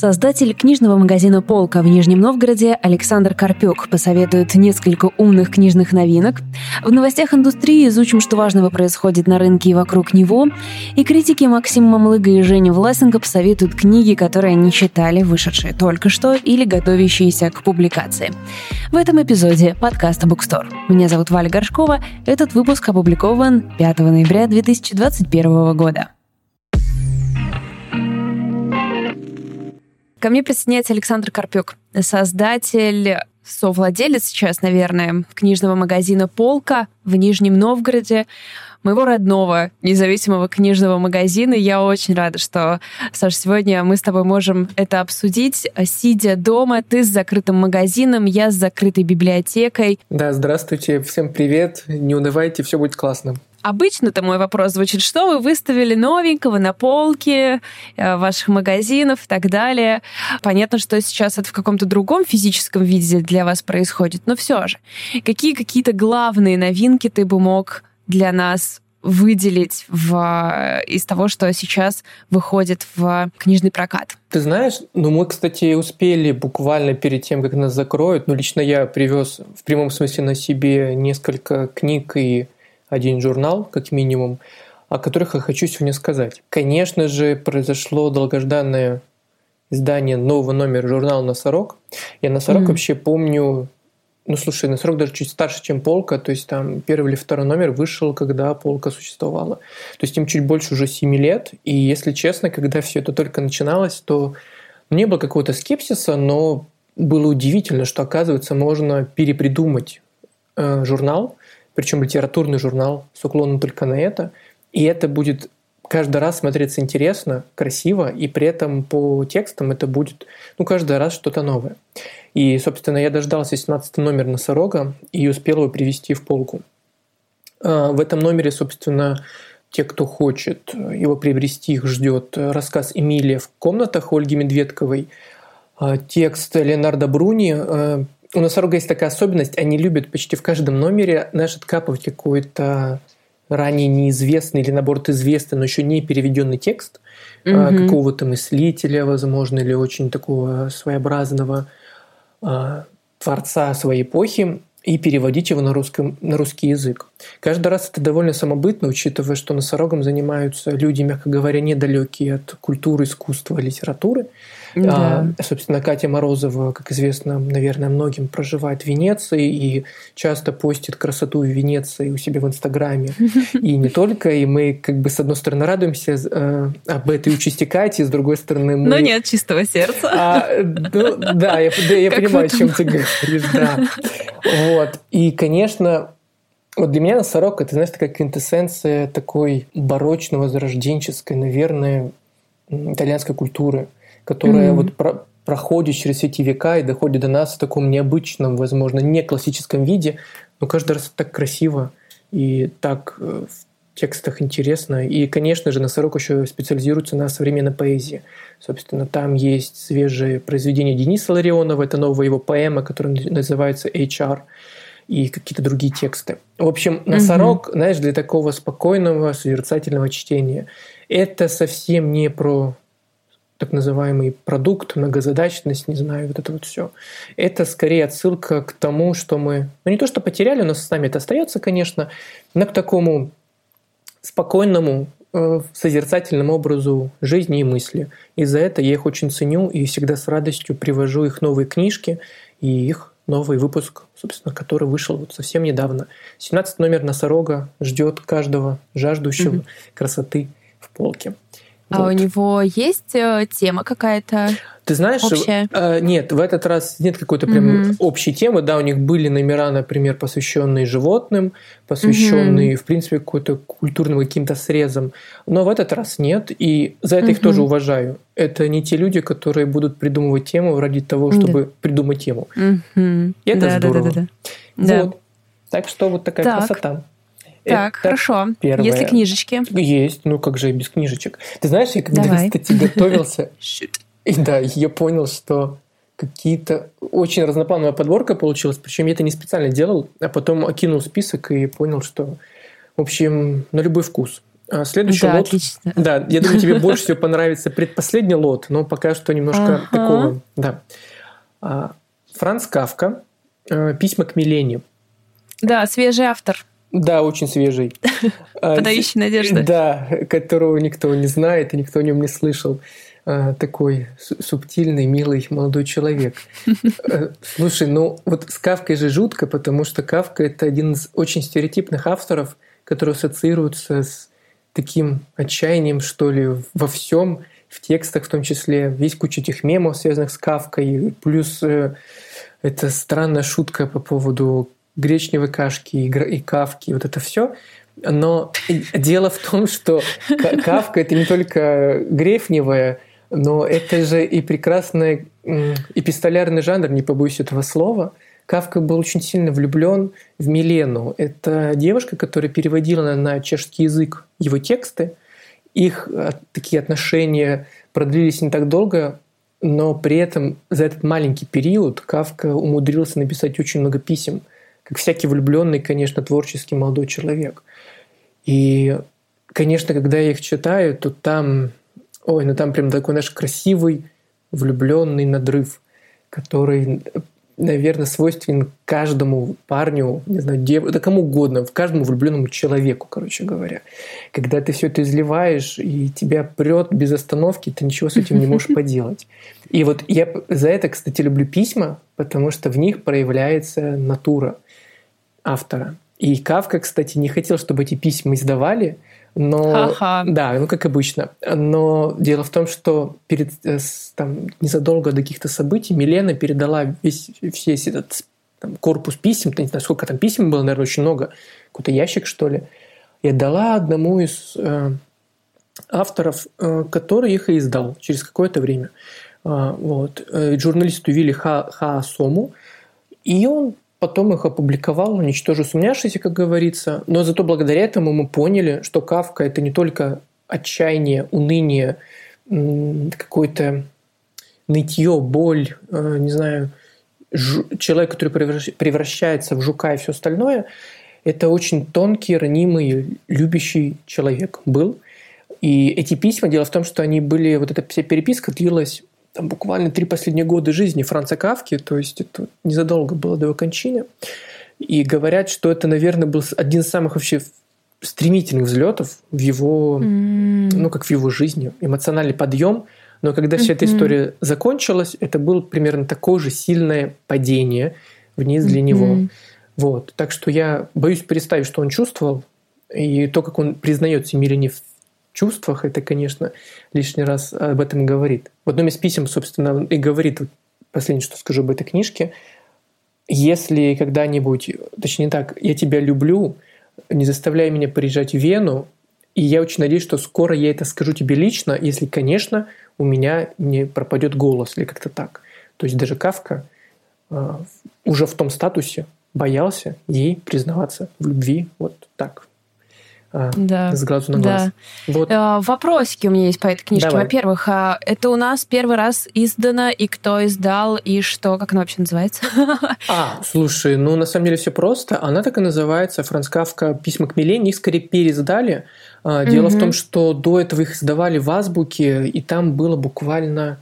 Создатель книжного магазина «Полка» в Нижнем Новгороде Александр Карпюк посоветует несколько умных книжных новинок. В новостях индустрии изучим, что важного происходит на рынке и вокруг него. И критики Максим Мамлыга и Женя Власенко посоветуют книги, которые они читали, вышедшие только что или готовящиеся к публикации. В этом эпизоде подкаста «Букстор». Меня зовут Валя Горшкова. Этот выпуск опубликован 5 ноября 2021 года. Ко мне присоединяется Александр Карпюк, создатель, совладелец сейчас, наверное, книжного магазина «Полка» в Нижнем Новгороде, моего родного независимого книжного магазина. Я очень рада, что, Саша, сегодня мы с тобой можем это обсудить, сидя дома. Ты с закрытым магазином, я с закрытой библиотекой. Да, здравствуйте, всем привет. Не унывайте, все будет классно. Обычно-то мой вопрос звучит, что вы выставили новенького на полке э, ваших магазинов и так далее. Понятно, что сейчас это в каком-то другом физическом виде для вас происходит, но все же. Какие какие-то главные новинки ты бы мог для нас выделить в, э, из того, что сейчас выходит в книжный прокат? Ты знаешь, ну мы, кстати, успели буквально перед тем, как нас закроют, ну лично я привез в прямом смысле на себе несколько книг и один журнал, как минимум, о которых я хочу сегодня сказать. Конечно же, произошло долгожданное издание нового номера журнала «Носорог». Я «Носорог» mm-hmm. вообще помню ну, слушай, «Носорог» даже чуть старше, чем «Полка», то есть там первый или второй номер вышел, когда «Полка» существовала. То есть им чуть больше уже 7 лет, и если честно, когда все это только начиналось, то не было какого-то скепсиса, но было удивительно, что, оказывается, можно перепридумать э, журнал, причем литературный журнал с уклоном только на это, и это будет каждый раз смотреться интересно, красиво, и при этом по текстам это будет ну, каждый раз что-то новое. И, собственно, я дождался 17 номер «Носорога» и успел его привести в полку. А, в этом номере, собственно, те, кто хочет его приобрести, их ждет рассказ «Эмилия в комнатах» Ольги Медведковой, а, текст Леонардо Бруни а, у носорога есть такая особенность, они любят почти в каждом номере, знаешь, откапывать какой-то ранее неизвестный или, наоборот, известный, но еще не переведенный текст mm-hmm. какого-то мыслителя, возможно, или очень такого своеобразного а, творца своей эпохи и переводить его на, русском, на русский язык. Каждый раз это довольно самобытно, учитывая, что носорогом занимаются люди, мягко говоря, недалекие от культуры, искусства, литературы. Да. А, собственно, Катя Морозова, как известно, наверное, многим проживает в Венеции и часто постит красоту Венеции у себя в Инстаграме. И не только. И мы, как бы, с одной стороны, радуемся э, об этой участи Кати, с другой стороны... Мы... Но нет чистого сердца. А, ну, да, я, да, я понимаю, о чем ты говоришь. Да. Вот. И, конечно, вот для меня носорог это, знаешь, такая квинтэссенция такой барочного, зарожденческой, наверное, итальянской культуры которая mm-hmm. вот про, проходит через эти века и доходит до нас в таком необычном, возможно, не классическом виде, но каждый раз так красиво и так э, в текстах интересно. И, конечно же, Носорог еще специализируется на современной поэзии. Собственно, там есть свежее произведение Дениса Ларионова, это новая его поэма, которая называется HR, и какие-то другие тексты. В общем, Носорог, mm-hmm. знаешь, для такого спокойного, созерцательного чтения. Это совсем не про так называемый продукт, многозадачность, не знаю, вот это вот все. Это скорее отсылка к тому, что мы, ну не то что потеряли, но с нами это остается, конечно, но к такому спокойному, э, созерцательному образу жизни и мысли. И за это я их очень ценю и всегда с радостью привожу их новые книжки и их новый выпуск, собственно, который вышел вот совсем недавно. 17 номер «Носорога» ждет каждого жаждущего mm-hmm. красоты в полке. А вот. у него есть э, тема какая-то? Ты знаешь, общая? Э, нет, в этот раз нет какой-то прям угу. общей темы. Да, у них были номера, например, посвященные животным, посвященные, угу. в принципе, какой-то культурным каким-то срезам. Но в этот раз нет, и за это угу. их тоже уважаю. Это не те люди, которые будут придумывать тему ради того, чтобы да. придумать тему. Угу. И это да, здорово. Да, да, да, да. Вот. Так что вот такая так. красота. Так, Это хорошо. Первое. Есть ли книжечки? Есть, ну как же без книжечек. Ты знаешь, я когда, Давай. кстати, готовился, и да, я понял, что какие-то очень разноплановая подборка получилась, причем я это не специально делал, а потом окинул список и понял, что, в общем, на любой вкус. А следующий да, лот. Отлично. Да, я думаю, тебе больше всего понравится предпоследний лот, но пока что немножко Ага. такого. Да. А, Франц Кавка. э, Письма к Милене. Да, свежий автор, Да, очень свежий. А, подающий надежды. Да, которого никто не знает и никто о нем не слышал. А, Такой су- субтильный, милый молодой человек. Э, Слушай, ну вот с Кавкой же жутко, потому что Кавка это один из очень стереотипных авторов, который ассоциируется с таким отчаянием, что ли, во всем, в текстах в том числе. Есть куча этих мемов, связанных с Кавкой, плюс э, это странная шутка по поводу гречневой кашки и, и кавки, вот это все. Но дело в том, что Ка- кавка это не только грефневая, но это же и прекрасный эпистолярный жанр, не побоюсь этого слова. Кавка был очень сильно влюблен в Милену. Это девушка, которая переводила на, чешский язык его тексты. Их э, такие отношения продлились не так долго, но при этом за этот маленький период Кавка умудрился написать очень много писем, как всякий влюбленный, конечно, творческий молодой человек. И, конечно, когда я их читаю, то там, ой, ну там прям такой наш красивый влюбленный надрыв, который, наверное, свойственен каждому парню, не знаю, дев... да кому угодно, каждому влюбленному человеку, короче говоря. Когда ты все это изливаешь, и тебя прет без остановки, ты ничего с этим не можешь поделать. И вот я за это, кстати, люблю письма, потому что в них проявляется натура автора. И Кавка, кстати, не хотел, чтобы эти письма издавали, но Ха-ха. да, ну как обычно. Но дело в том, что перед э, там незадолго до каких-то событий Милена передала весь весь этот там, корпус писем, не знаю, сколько там писем было, наверное, очень много, какой-то ящик что ли, и отдала одному из э, авторов, э, который их и издал через какое-то время. А, вот. Э, Журналисту Вилли Ха- Хаасому. И он потом их опубликовал, ничтоже сумняшися, как говорится. Но зато благодаря этому мы поняли, что Кавка – это не только отчаяние, уныние, какое-то нытье, боль, э, не знаю, человек, который превращ- превращается в жука и все остальное, это очень тонкий, ранимый, любящий человек был. И эти письма, дело в том, что они были, вот эта вся переписка длилась там, буквально три последние года жизни Франца Кавки, то есть это незадолго было до его кончины. И говорят, что это, наверное, был один из самых вообще стремительных взлетов в его, М, ну, как в его жизни, эмоциональный подъем. Но когда вся эта Мгм. история закончилась, это было примерно такое же сильное падение вниз для него. Мгм. Вот. Так что я боюсь представить, что он чувствовал. И то, как он признается Мирине в чувствах, это, конечно, лишний раз об этом говорит. В одном из писем, собственно, и говорит, вот последнее, что скажу об этой книжке, если когда-нибудь, точнее так, я тебя люблю, не заставляй меня приезжать в Вену, и я очень надеюсь, что скоро я это скажу тебе лично, если, конечно, у меня не пропадет голос или как-то так. То есть даже Кавка а, уже в том статусе боялся ей признаваться в любви вот так, Да. с глазу на глаз. Вот. Э, Вопросики у меня есть по этой книжке. Во-первых, а, это у нас первый раз издано, и кто издал, и что, как она вообще называется? А, слушай, ну на самом деле все просто. Она так и называется Франц Кавка «Письма к Милене». Их скорее переиздали. А, Дело в Мгм. том, что до этого их издавали в азбуке, и там было буквально...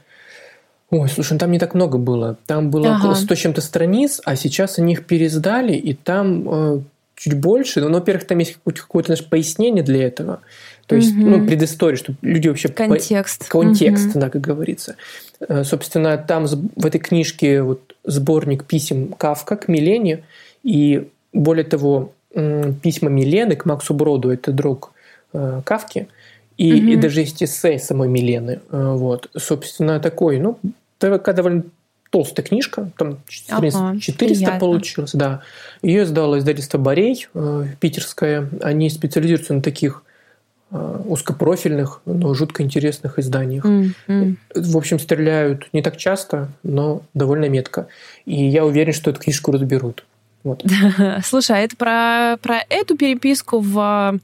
Ой, слушай, ну там не так много было. Там было Ага. около 100 с чем-то страниц, а сейчас они их переиздали, и там э, чуть больше. Ну, во-первых, там есть какое-то, знаешь, пояснение для этого. То есть, Мгм. ну, предыстория, чтобы люди вообще... по- Контекст. Контекст, Мгм. да, как говорится. Э, Собственно, там в этой книжке вот сборник писем Кавка к Милене, и более того, письма Милены к Максу Броду, это друг э, Кавки, и, Мгм. и даже есть эссе самой Милены. Э, Вот. Собственно, такой, ну, такая довольно толстая книжка, там страниц Ага, 400 приятно. получилось, да. Ее издало издательство «Борей», э, питерское. Они специализируются на таких э, узкопрофильных, но жутко интересных изданиях. М. В общем, стреляют не так часто, но довольно метко. И я уверен, что эту книжку разберут. Вот. Слушай, а это про, про эту переписку в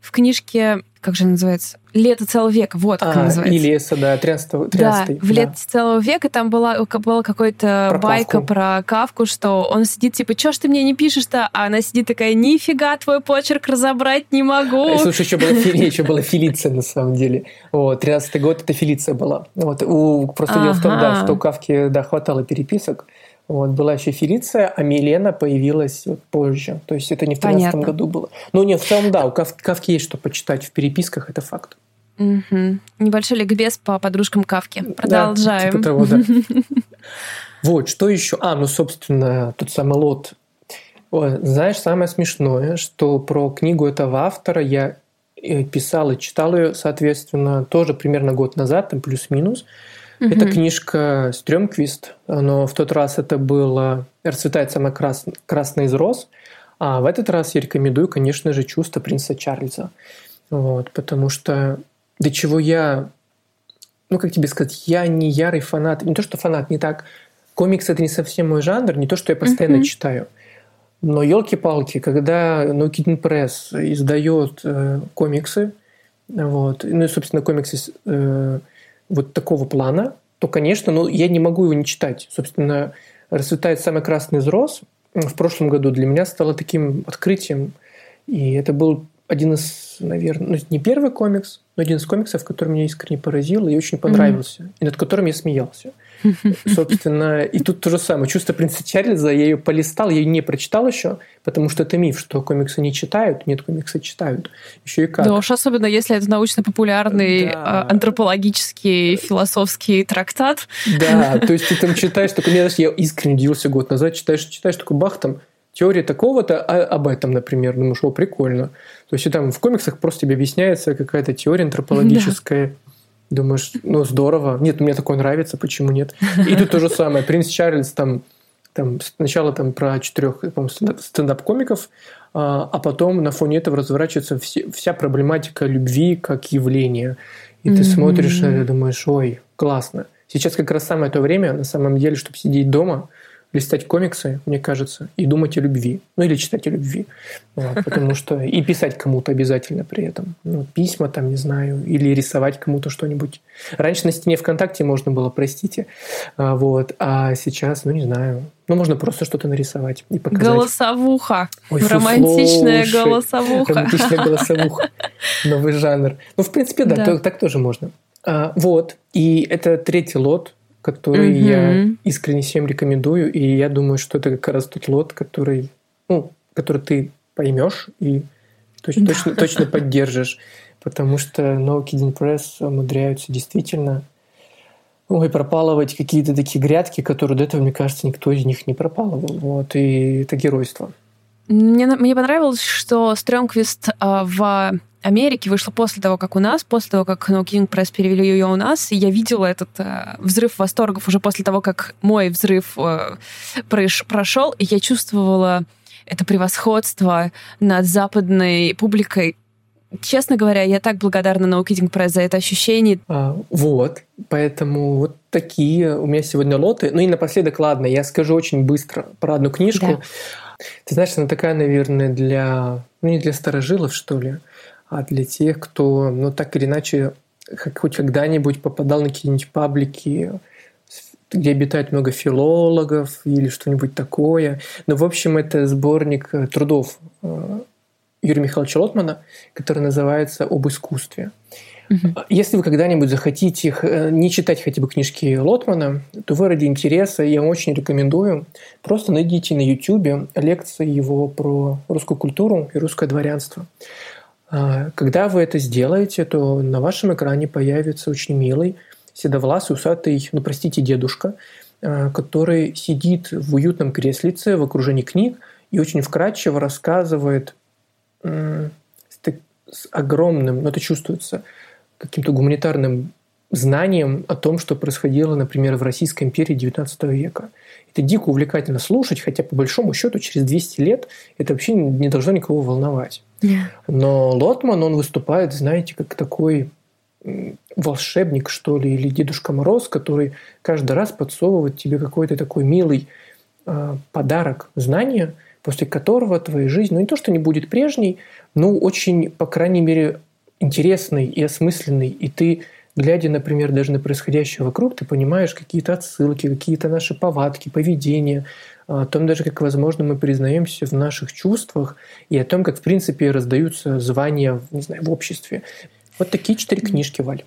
в книжке, как же называется, «Лето целого века», вот как а, называется. И «Леса», да, 13 13 Да, в «Лето да. целого века» там была, была какая-то байка Кавку. про Кавку, что он сидит типа, чё ж ты мне не пишешь-то? А она сидит такая, нифига, твой почерк разобрать не могу. А, слушай, еще была, еще была Фелиция на самом деле. Вот, 13 год это Фелиция была. Вот, у, просто ага. дело в том, да, что у Кавки, да, хватало переписок, вот, была еще Фелиция, а Милена появилась вот позже. То есть это не в 13 году было. Ну, не, в целом, да, у Кав, Кавки есть что почитать в переписках, это факт. Угу. Небольшой ликбез по подружкам Кавки. Продолжаем. Да, типа того, да. Вот, что еще? А, ну, собственно, тот самый лот. Знаешь, самое смешное, что про книгу этого автора я э, писал и читал ее, соответственно, тоже примерно год назад, там плюс-минус. Угу. Это книжка Стрёмквист, но в тот раз это было «Расцветает самый крас... красный из роз», а в этот раз я рекомендую, конечно же, «Чувство принца Чарльза». Вот, потому что до чего я, ну как тебе сказать, я не ярый фанат, не то что фанат, не так, комикс это не совсем мой жанр, не то что я постоянно uh читаю, но елки-палки, когда Kid Press издает э, комиксы, вот, ну и собственно комиксы э, вот такого плана, то, конечно, ну, я не могу его не читать. Собственно, «Расцветает самый красный из роз» в прошлом году для меня стало таким открытием. И это был один из, наверное, ну, не первый комикс, но один из комиксов, который меня искренне поразил и очень понравился, mm-hmm. и над которым я смеялся. Собственно, и тут то же самое. Чувство принца Чарльза, я ее полистал, я ее не прочитал еще, потому что это миф, что комиксы не читают. Нет, комиксы читают. Еще и как. Да уж, особенно если это научно-популярный да. А, антропологический философский трактат. Да, то есть ты там читаешь, такой, я искренне удивился год назад, читаешь, читаешь, такой бах, там теория такого-то а об этом, например. Думаешь, о, прикольно. То есть и там в комиксах просто тебе объясняется какая-то теория антропологическая. Да. Думаешь, ну здорово. Нет, мне такое нравится, почему нет? И тут то же самое. Принц Чарльз там, там сначала там про четырех стендап-комиков, а, а потом на фоне этого разворачивается все, вся проблематика любви как явления. И mm-hmm. ты смотришь и думаешь, ой, классно. Сейчас как раз самое то время, на самом деле, чтобы сидеть дома, листать комиксы, мне кажется, и думать о любви. Ну, или читать о любви. Вот, потому что... И писать кому-то обязательно при этом. Ну, письма там, не знаю, или рисовать кому-то что-нибудь. Раньше на стене ВКонтакте можно было, простите. А, вот. А сейчас, ну, не знаю. Ну, можно просто что-то нарисовать и показать. Голосовуха. Ой, Романтичная слушай. голосовуха. Романтичная голосовуха. Новый жанр. Ну, в принципе, да, да. Так, так тоже можно. А, вот. И это третий лот который угу. я искренне всем рекомендую, и я думаю, что это как раз тот лот, который, ну, который ты поймешь и точно, да. точно, точно поддержишь, потому что No Kidding Press умудряются действительно ой, пропалывать какие-то такие грядки, которые до этого, мне кажется, никто из них не пропалывал. Вот, и это геройство. Мне, мне понравилось, что Стрёмквист э, в Америке вышла после того, как у нас, после того, как No King Press перевели ее у нас, и я видела этот э, взрыв восторгов уже после того, как мой взрыв э, прошел, и я чувствовала это превосходство над западной публикой. Честно говоря, я так благодарна No Kidding Press за это ощущение. А, вот, поэтому вот такие у меня сегодня лоты. Ну и напоследок, ладно, я скажу очень быстро про одну книжку. Да. Ты знаешь, она такая, наверное, для, ну не для старожилов, что ли, а для тех, кто, ну так или иначе, хоть когда-нибудь попадал на какие-нибудь паблики, где обитает много филологов или что-нибудь такое. Но, в общем, это сборник э, трудов э, Юрия Михайловича Лотмана, который называется «Об искусстве». Угу. Если вы когда-нибудь захотите э, не читать хотя бы книжки Лотмана, то вы ради интереса, я вам очень рекомендую, просто найдите на YouTube лекции его про русскую культуру и русское дворянство. А, когда вы это сделаете, то на вашем экране появится очень милый, седовласый, усатый, ну простите, дедушка, а, который сидит в уютном креслице в окружении книг и очень вкрадчиво рассказывает с огромным, ну это чувствуется, каким-то гуманитарным знанием о том, что происходило, например, в Российской империи XIX века. Это дико увлекательно слушать, хотя по большому счету через 200 лет это вообще не должно никого волновать. Yeah. Но Лотман, он выступает, знаете, как такой волшебник, что ли, или Дедушка Мороз, который каждый раз подсовывает тебе какой-то такой милый э, подарок знания, после которого твоя жизнь, ну не то, что не будет прежней, но очень, по крайней мере, интересной и осмысленной, и ты глядя, например, даже на происходящее вокруг, ты понимаешь какие-то отсылки, какие-то наши повадки, поведение, о том даже, как, возможно, мы признаемся в наших чувствах и о том, как, в принципе, раздаются звания не знаю, в обществе. Вот такие четыре книжки, Валь.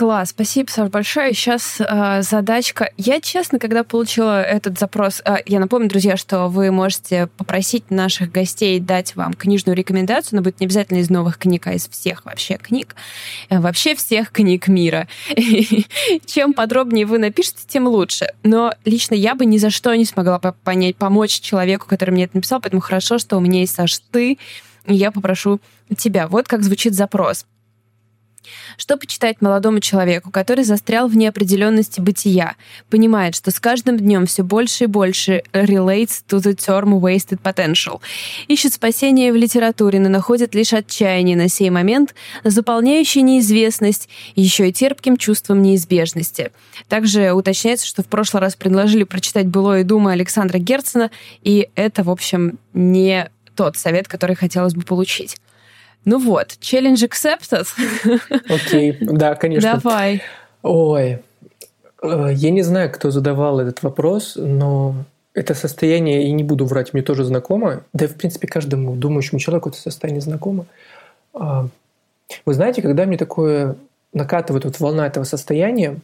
Класс, спасибо, Саш, большое. Сейчас э, задачка. Я, честно, когда получила этот запрос, э, я напомню, друзья, что вы можете попросить наших гостей дать вам книжную рекомендацию, но будет не обязательно из новых книг, а из всех вообще книг, э, вообще всех книг мира. Чем подробнее вы напишете, тем лучше. Но лично я бы ни за что не смогла понять, помочь человеку, который мне это написал, поэтому хорошо, что у меня есть, Саш, ты, и я попрошу тебя. Вот как звучит запрос. Что почитать молодому человеку, который застрял в неопределенности бытия, понимает, что с каждым днем все больше и больше relates to the term wasted potential, ищет спасение в литературе, но находит лишь отчаяние на сей момент, заполняющий неизвестность, еще и терпким чувством неизбежности. Также уточняется, что в прошлый раз предложили прочитать «Былое думы» Александра Герцена, и это, в общем, не тот совет, который хотелось бы получить. Ну вот, challenge accepted. Окей, okay. да, конечно. Давай. Ой, э, я не знаю, кто задавал этот вопрос, но это состояние, и не буду врать, мне тоже знакомо. Да, в принципе, каждому думающему человеку это состояние знакомо. А, вы знаете, когда мне такое накатывает вот волна этого состояния,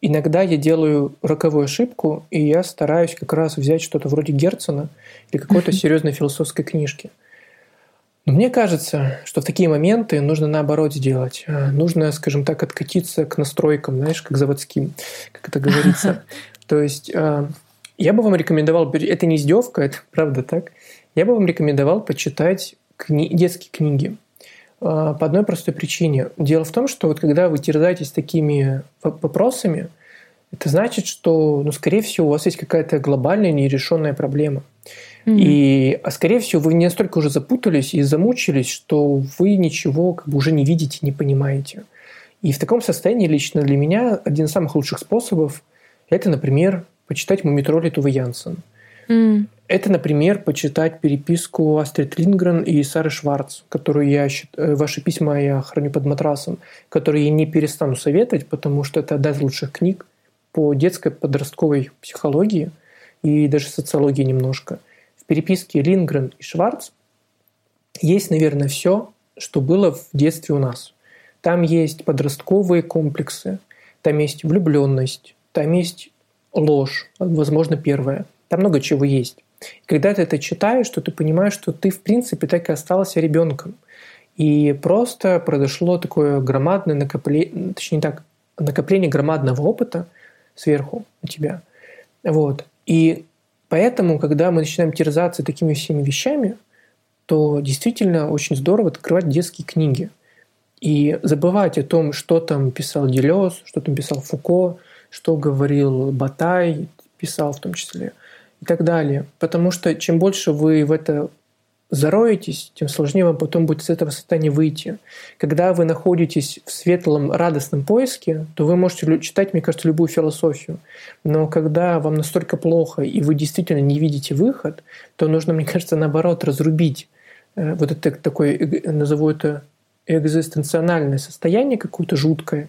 иногда я делаю роковую ошибку, и я стараюсь как раз взять что-то вроде Герцена или какой-то серьезной философской книжки – но мне кажется, что в такие моменты нужно наоборот сделать. А, нужно, скажем так, откатиться к настройкам, знаешь, как заводским, как это говорится. То есть а, я бы вам рекомендовал, это не издевка, это правда так, я бы вам рекомендовал почитать кни- детские книги. А, по одной простой причине. Дело в том, что вот когда вы терзаетесь такими вопросами, это значит, что, ну, скорее всего, у вас есть какая-то глобальная нерешенная проблема. Mm-hmm. И, а скорее всего, вы не настолько уже запутались и замучились, что вы ничего как бы уже не видите, не понимаете. И в таком состоянии лично для меня один из самых лучших способов – это, например, почитать «Мумитроли Тувы Янсен». Mm. Это, например, почитать переписку Астрид Лингрен и Сары Шварц, которую я э, ваши письма я храню под матрасом, которые я не перестану советовать, потому что это одна из лучших книг по детской подростковой психологии и даже социологии немножко – в переписке Лингрен и Шварц есть, наверное, все, что было в детстве у нас. Там есть подростковые комплексы, там есть влюбленность, там есть ложь, возможно, первая. Там много чего есть. Когда ты это читаешь, то ты понимаешь, что ты, в принципе, так и остался ребенком. И просто произошло такое громадное накопление, точнее так, накопление громадного опыта сверху у тебя. Вот. И Поэтому, когда мы начинаем терзаться такими всеми вещами, то действительно очень здорово открывать детские книги и забывать о том, что там писал Делес, что там писал Фуко, что говорил Батай, писал в том числе и так далее. Потому что чем больше вы в это зароетесь, тем сложнее вам потом будет с этого состояния выйти. Когда вы находитесь в светлом, радостном поиске, то вы можете читать, мне кажется, любую философию. Но когда вам настолько плохо, и вы действительно не видите выход, то нужно, мне кажется, наоборот, разрубить э, вот это такое, назову это экзистенциональное состояние какое-то жуткое,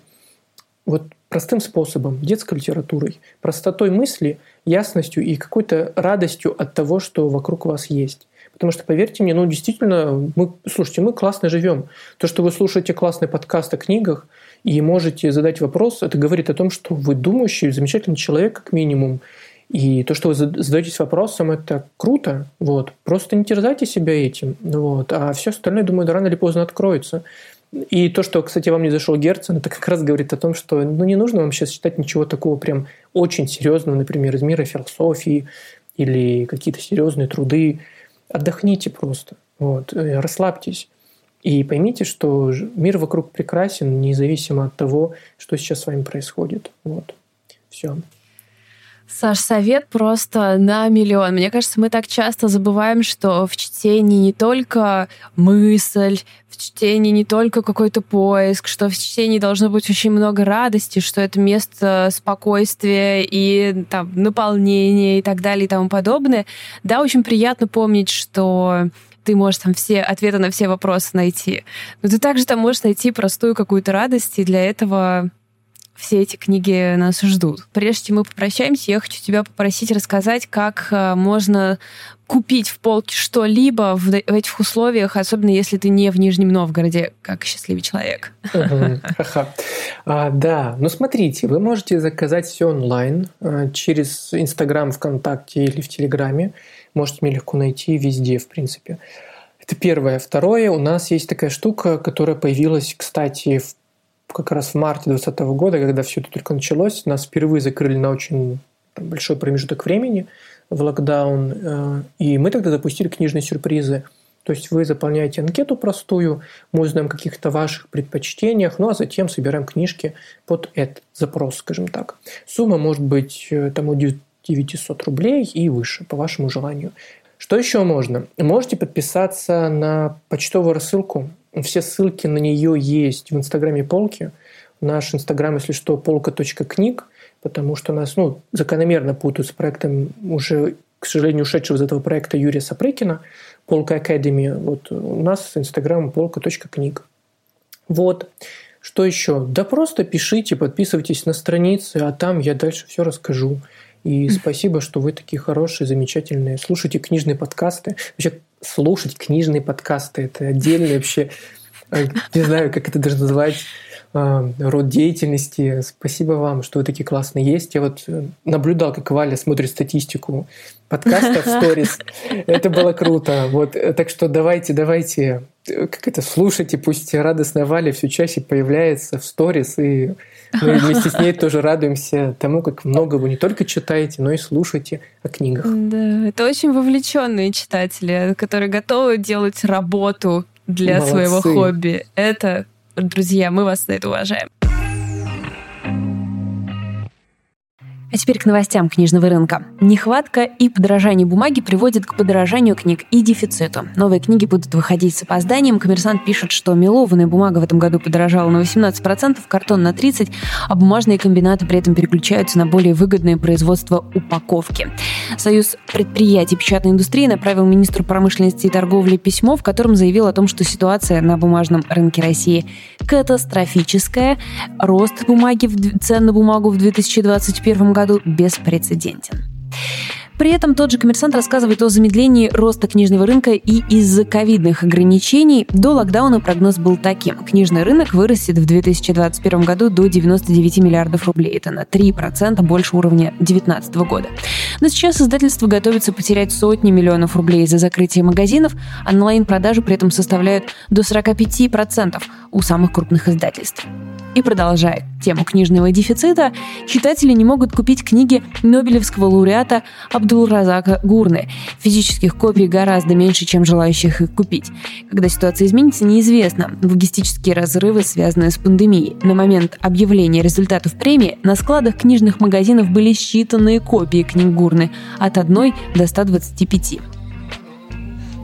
вот простым способом, детской литературой, простотой мысли, ясностью и какой-то радостью от того, что вокруг вас есть. Потому что, поверьте мне, ну, действительно, мы, слушайте, мы классно живем. То, что вы слушаете классный подкаст о книгах и можете задать вопрос, это говорит о том, что вы думающий, замечательный человек, как минимум. И то, что вы задаетесь вопросом, это круто. Вот. Просто не терзайте себя этим. Вот. А все остальное, думаю, рано или поздно откроется. И то, что, кстати, вам не зашел Герцен, это как раз говорит о том, что ну, не нужно вам сейчас читать ничего такого прям очень серьезного, например, из мира философии или какие-то серьезные труды Отдохните просто, вот, э, расслабьтесь. И поймите, что мир вокруг прекрасен, независимо от того, что сейчас с вами происходит. Вот. Все. Саш, совет просто на миллион. Мне кажется, мы так часто забываем, что в чтении не только мысль, в чтении не только какой-то поиск, что в чтении должно быть очень много радости, что это место спокойствия и там, наполнения и так далее и тому подобное. Да, очень приятно помнить, что ты можешь там все ответы на все вопросы найти. Но ты также там можешь найти простую какую-то радость, и для этого все эти книги нас ждут. Прежде чем мы попрощаемся, я хочу тебя попросить рассказать, как э, можно купить в полке что-либо в, этих условиях, особенно если ты не в Нижнем Новгороде, как счастливый человек. А, да, ну смотрите, вы можете заказать все онлайн э, через Инстаграм, ВКонтакте или в Телеграме. Можете меня легко найти везде, в принципе. Это первое. Второе, у нас есть такая штука, которая появилась, кстати, в как раз в марте 2020 года, когда все это только началось, нас впервые закрыли на очень большой промежуток времени в локдаун, э, и мы тогда запустили книжные сюрпризы. То есть вы заполняете анкету простую, мы узнаем о каких-то ваших предпочтениях, ну а затем собираем книжки под этот запрос, скажем так. Сумма может быть э, там от 900 рублей и выше, по вашему желанию. Что еще можно? Можете подписаться на почтовую рассылку все ссылки на нее есть в инстаграме полки. Наш инстаграм, если что, полка.книг, потому что нас ну, закономерно путают с проектом уже, к сожалению, ушедшего из этого проекта Юрия Сапрыкина, Полка Академия. Вот у нас инстаграм полка.книг. Вот. Что еще? Да просто пишите, подписывайтесь на страницы, а там я дальше все расскажу. И спасибо, что вы такие хорошие, замечательные. Слушайте книжные подкасты. Вообще, слушать книжные подкасты – это отдельный вообще, э, не знаю, как это даже назвать, э, род деятельности. Спасибо вам, что вы такие классные есть. Я вот э, наблюдал, как Валя смотрит статистику подкаста в сторис. Это было круто. Вот, так что давайте, давайте, как это, слушайте, пусть радостная Валя все чаще появляется в сторис и мы вместе с ней тоже радуемся тому, как много вы не только читаете, но и слушаете о книгах. Да, это очень вовлеченные читатели, которые готовы делать работу для Молодцы. своего хобби. Это, друзья, мы вас за это уважаем. А теперь к новостям книжного рынка. Нехватка и подорожание бумаги приводят к подорожанию книг и дефициту. Новые книги будут выходить с опозданием. Коммерсант пишет, что мелованная бумага в этом году подорожала на 18%, картон на 30%, а бумажные комбинаты при этом переключаются на более выгодное производство упаковки. Союз предприятий печатной индустрии направил министру промышленности и торговли письмо, в котором заявил о том, что ситуация на бумажном рынке России катастрофическая. Рост бумаги, цен на бумагу в 2021 году году беспрецедентен. При этом тот же коммерсант рассказывает о замедлении роста книжного рынка и из-за ковидных ограничений до локдауна прогноз был таким. Книжный рынок вырастет в 2021 году до 99 миллиардов рублей. Это на 3% больше уровня 2019 года. Но сейчас издательство готовится потерять сотни миллионов рублей из-за закрытия магазинов, онлайн-продажи при этом составляют до 45% у самых крупных издательств. И продолжает тему книжного дефицита, читатели не могут купить книги Нобелевского лауреата Абдул-Разака Гурны. Физических копий гораздо меньше, чем желающих их купить. Когда ситуация изменится, неизвестно. Логистические разрывы, связанные с пандемией. На момент объявления результатов премии на складах книжных магазинов были считанные копии книг Гурны от 1 до 125.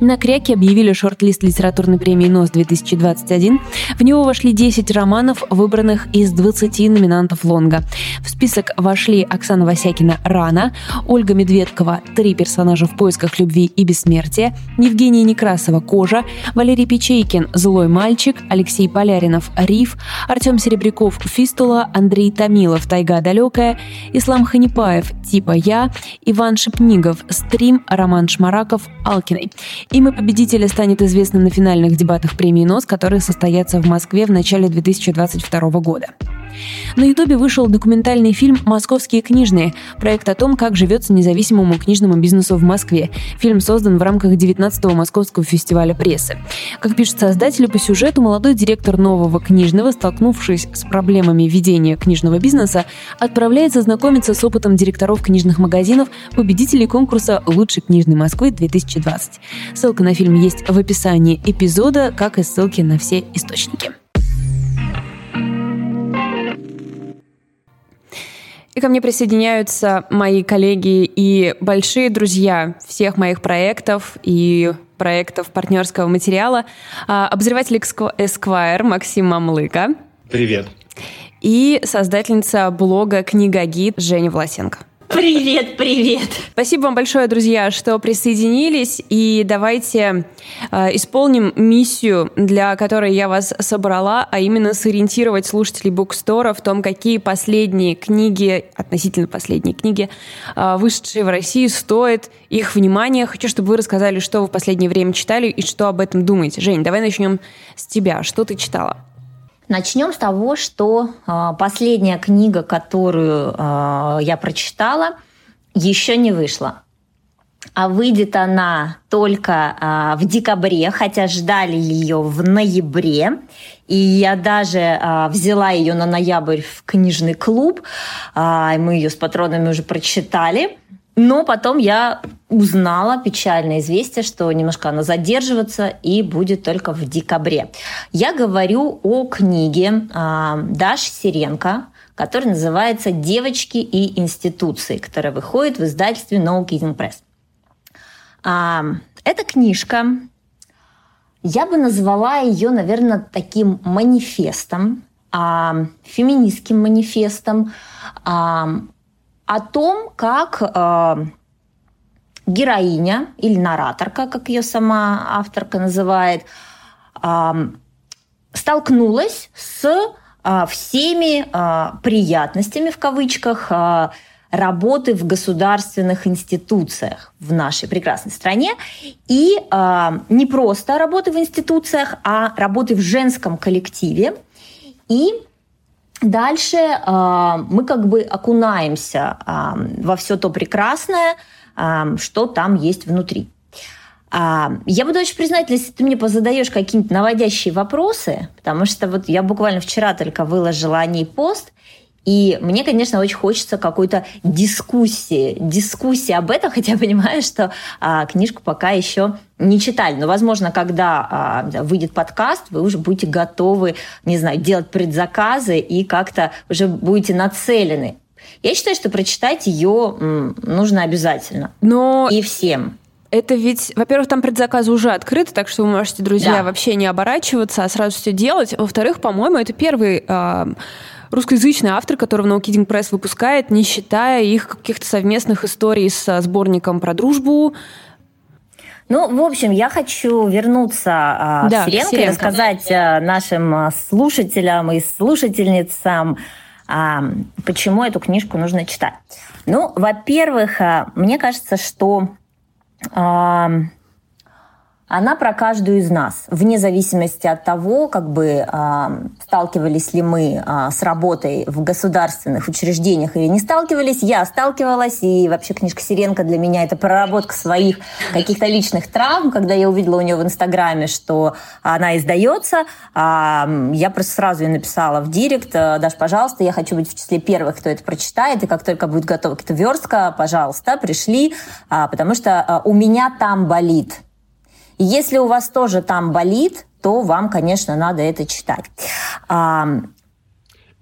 На Кряке объявили шорт-лист литературной премии НОС-2021. В него вошли 10 романов, выбранных из 20 номинантов Лонга. В список вошли Оксана Васякина «Рана», Ольга Медведкова «Три персонажа в поисках любви и бессмертия», Евгения Некрасова «Кожа», Валерий Печейкин «Злой мальчик», Алексей Поляринов «Риф», Артем Серебряков «Фистула», Андрей Томилов «Тайга далекая», Ислам Ханипаев «Типа я», Иван Шепнигов «Стрим», Роман Шмараков «Алкиной». Имя победителя станет известным на финальных дебатах премии НОС, которые состоятся в Москве в начале 2022 года. На Ютубе вышел документальный фильм «Московские книжные», проект о том, как живется независимому книжному бизнесу в Москве. Фильм создан в рамках 19-го Московского фестиваля прессы. Как пишет создатели по сюжету, молодой директор нового книжного, столкнувшись с проблемами ведения книжного бизнеса, отправляется знакомиться с опытом директоров книжных магазинов, победителей конкурса «Лучший книжный Москвы-2020». Ссылка на фильм есть в описании эпизода, как и ссылки на все источники. И ко мне присоединяются мои коллеги и большие друзья всех моих проектов и проектов партнерского материала. А, обозреватель Esquire Максим Мамлыка. Привет. И создательница блога «Книга Гид» Женя Власенко. Привет, привет. Спасибо вам большое, друзья, что присоединились. И давайте э, исполним миссию, для которой я вас собрала, а именно сориентировать слушателей Букстора в том, какие последние книги, относительно последние книги, э, вышедшие в России, стоят их внимания. Хочу, чтобы вы рассказали, что вы в последнее время читали и что об этом думаете. Жень, давай начнем с тебя. Что ты читала? Начнем с того, что э, последняя книга, которую э, я прочитала, еще не вышла. А выйдет она только э, в декабре, хотя ждали ее в ноябре. И я даже взяла ее на ноябрь в книжный клуб. Мы ее с патронами уже прочитали. Но потом я узнала печальное известие, что немножко она задерживается и будет только в декабре. Я говорю о книге э, Даши Сиренко, которая называется «Девочки и институции», которая выходит в издательстве No Kidding Press. Э, эта книжка, я бы назвала ее, наверное, таким манифестом, э, феминистским манифестом, о том, как э, героиня или нараторка, как ее сама авторка называет, э, столкнулась с э, всеми э, приятностями в кавычках э, работы в государственных институциях в нашей прекрасной стране. И э, не просто работы в институциях, а работы в женском коллективе. И Дальше э, мы как бы окунаемся э, во все то прекрасное, э, что там есть внутри. А, я буду очень признательна, если ты мне позадаешь какие-нибудь наводящие вопросы, потому что вот я буквально вчера только выложила о ней пост, и мне, конечно, очень хочется какой-то дискуссии, дискуссии об этом, хотя я понимаю, что а, книжку пока еще не читали. Но, возможно, когда а, выйдет подкаст, вы уже будете готовы, не знаю, делать предзаказы и как-то уже будете нацелены. Я считаю, что прочитать ее нужно обязательно. Но... И всем. Это ведь, во-первых, там предзаказы уже открыты, так что вы можете, друзья, да. вообще не оборачиваться, а сразу все делать. Во-вторых, по-моему, это первый э, русскоязычный автор, которого No Kidding Press выпускает, не считая их каких-то совместных историй с сборником про дружбу, ну, в общем, я хочу вернуться а, да, в Сиренко и рассказать а, нашим а, слушателям и слушательницам, почему эту книжку нужно читать. Ну, во-первых, мне кажется, что она про каждую из нас, вне зависимости от того, как бы э, сталкивались ли мы э, с работой в государственных учреждениях или не сталкивались. Я сталкивалась, и вообще книжка Сиренко для меня это проработка своих каких-то личных травм. Когда я увидела у нее в Инстаграме, что она издается, э, я просто сразу ей написала в директ, Даш, пожалуйста, я хочу быть в числе первых, кто это прочитает, и как только будет готова какая-то верстка, пожалуйста, пришли, э, потому что э, у меня там болит если у вас тоже там болит, то вам, конечно, надо это читать.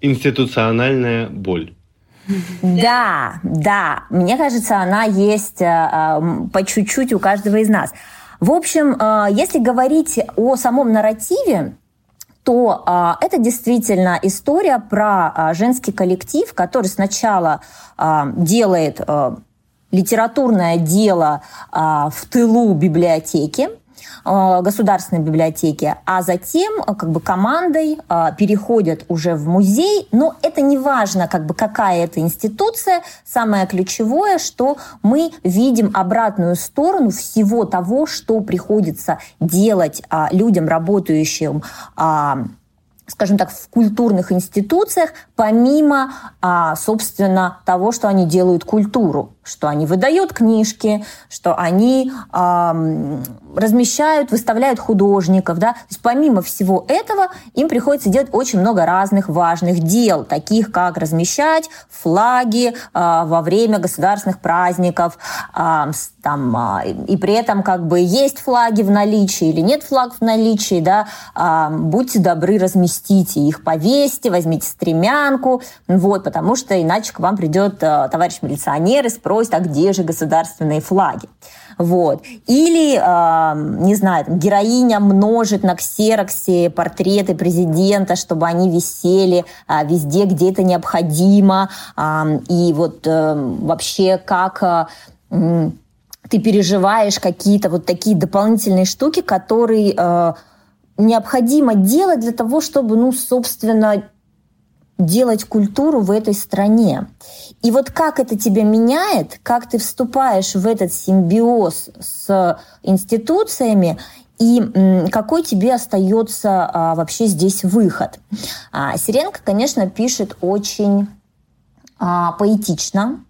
Институциональная боль. Да, да. Мне кажется, она есть э, по чуть-чуть у каждого из нас. В общем, э, если говорить о самом нарративе, то э, это действительно история про женский коллектив, который сначала делает литературное дело в тылу библиотеки, Э, государственной библиотеки, а затем э, как бы командой э, переходят уже в музей. Но это не важно, как бы какая это институция. Самое ключевое, что мы видим обратную сторону всего того, что приходится делать людям, работающим скажем так, в культурных институциях, помимо, собственно, того, что они делают культуру что они выдают книжки, что они э, размещают, выставляют художников. Да? То есть помимо всего этого им приходится делать очень много разных важных дел, таких как размещать флаги э, во время государственных праздников, э, там, э, и при этом как бы есть флаги в наличии или нет флагов в наличии, да, э, будьте добры, разместите их, повесьте, возьмите стремянку, вот, потому что иначе к вам придет э, товарищ милиционер и спросит, а где же государственные флаги? Вот. Или, э, не знаю, там, героиня множит на ксероксе портреты президента, чтобы они висели э, везде, где это необходимо. Э, и вот э, вообще как... Э, ты переживаешь какие-то вот такие дополнительные штуки, которые э, необходимо делать для того, чтобы, ну, собственно, делать культуру в этой стране. И вот как это тебя меняет, как ты вступаешь в этот симбиоз с институциями, и какой тебе остается а, вообще здесь выход? А, Сиренко, конечно, пишет очень а, поэтично.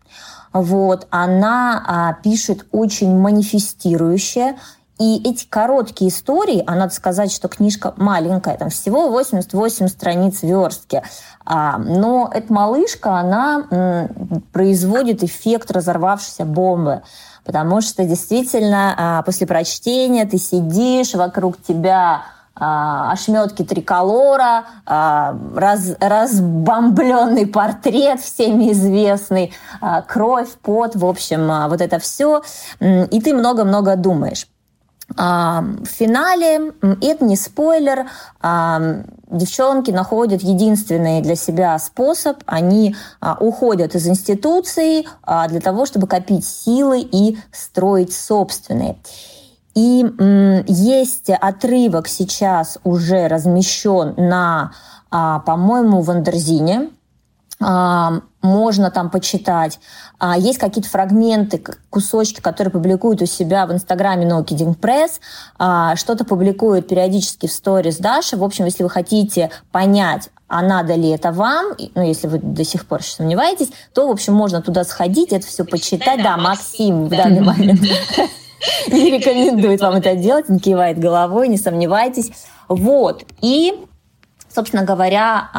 Вот, она а, пишет очень манифестирующе, и эти короткие истории, а надо сказать, что книжка маленькая, там всего 88 страниц верстки, а, но эта малышка, она производит эффект разорвавшейся бомбы. Потому что действительно а, после прочтения ты сидишь, вокруг тебя а, ошметки триколора, раз, разбомбленный портрет всеми известный, кровь, пот, в общем, вот это все. И ты много-много думаешь. В финале, это не спойлер, девчонки находят единственный для себя способ. Они а, уходят из институции а, для того, чтобы копить силы и строить собственные. И есть отрывок сейчас уже размещен на, а, по-моему, в Андерзине можно там почитать. А, есть какие-то фрагменты, кусочки, которые публикуют у себя в Инстаграме No Kidding Press, что-то публикуют периодически в сторис Даша. В общем, если вы хотите понять, а надо ли это вам, ну, если вы до сих пор сомневаетесь, то, в общем, можно туда сходить, это все почитать. Да, Максим в данный момент не рекомендует вам это делать, он кивает головой, не сомневайтесь. Вот. И, собственно говоря,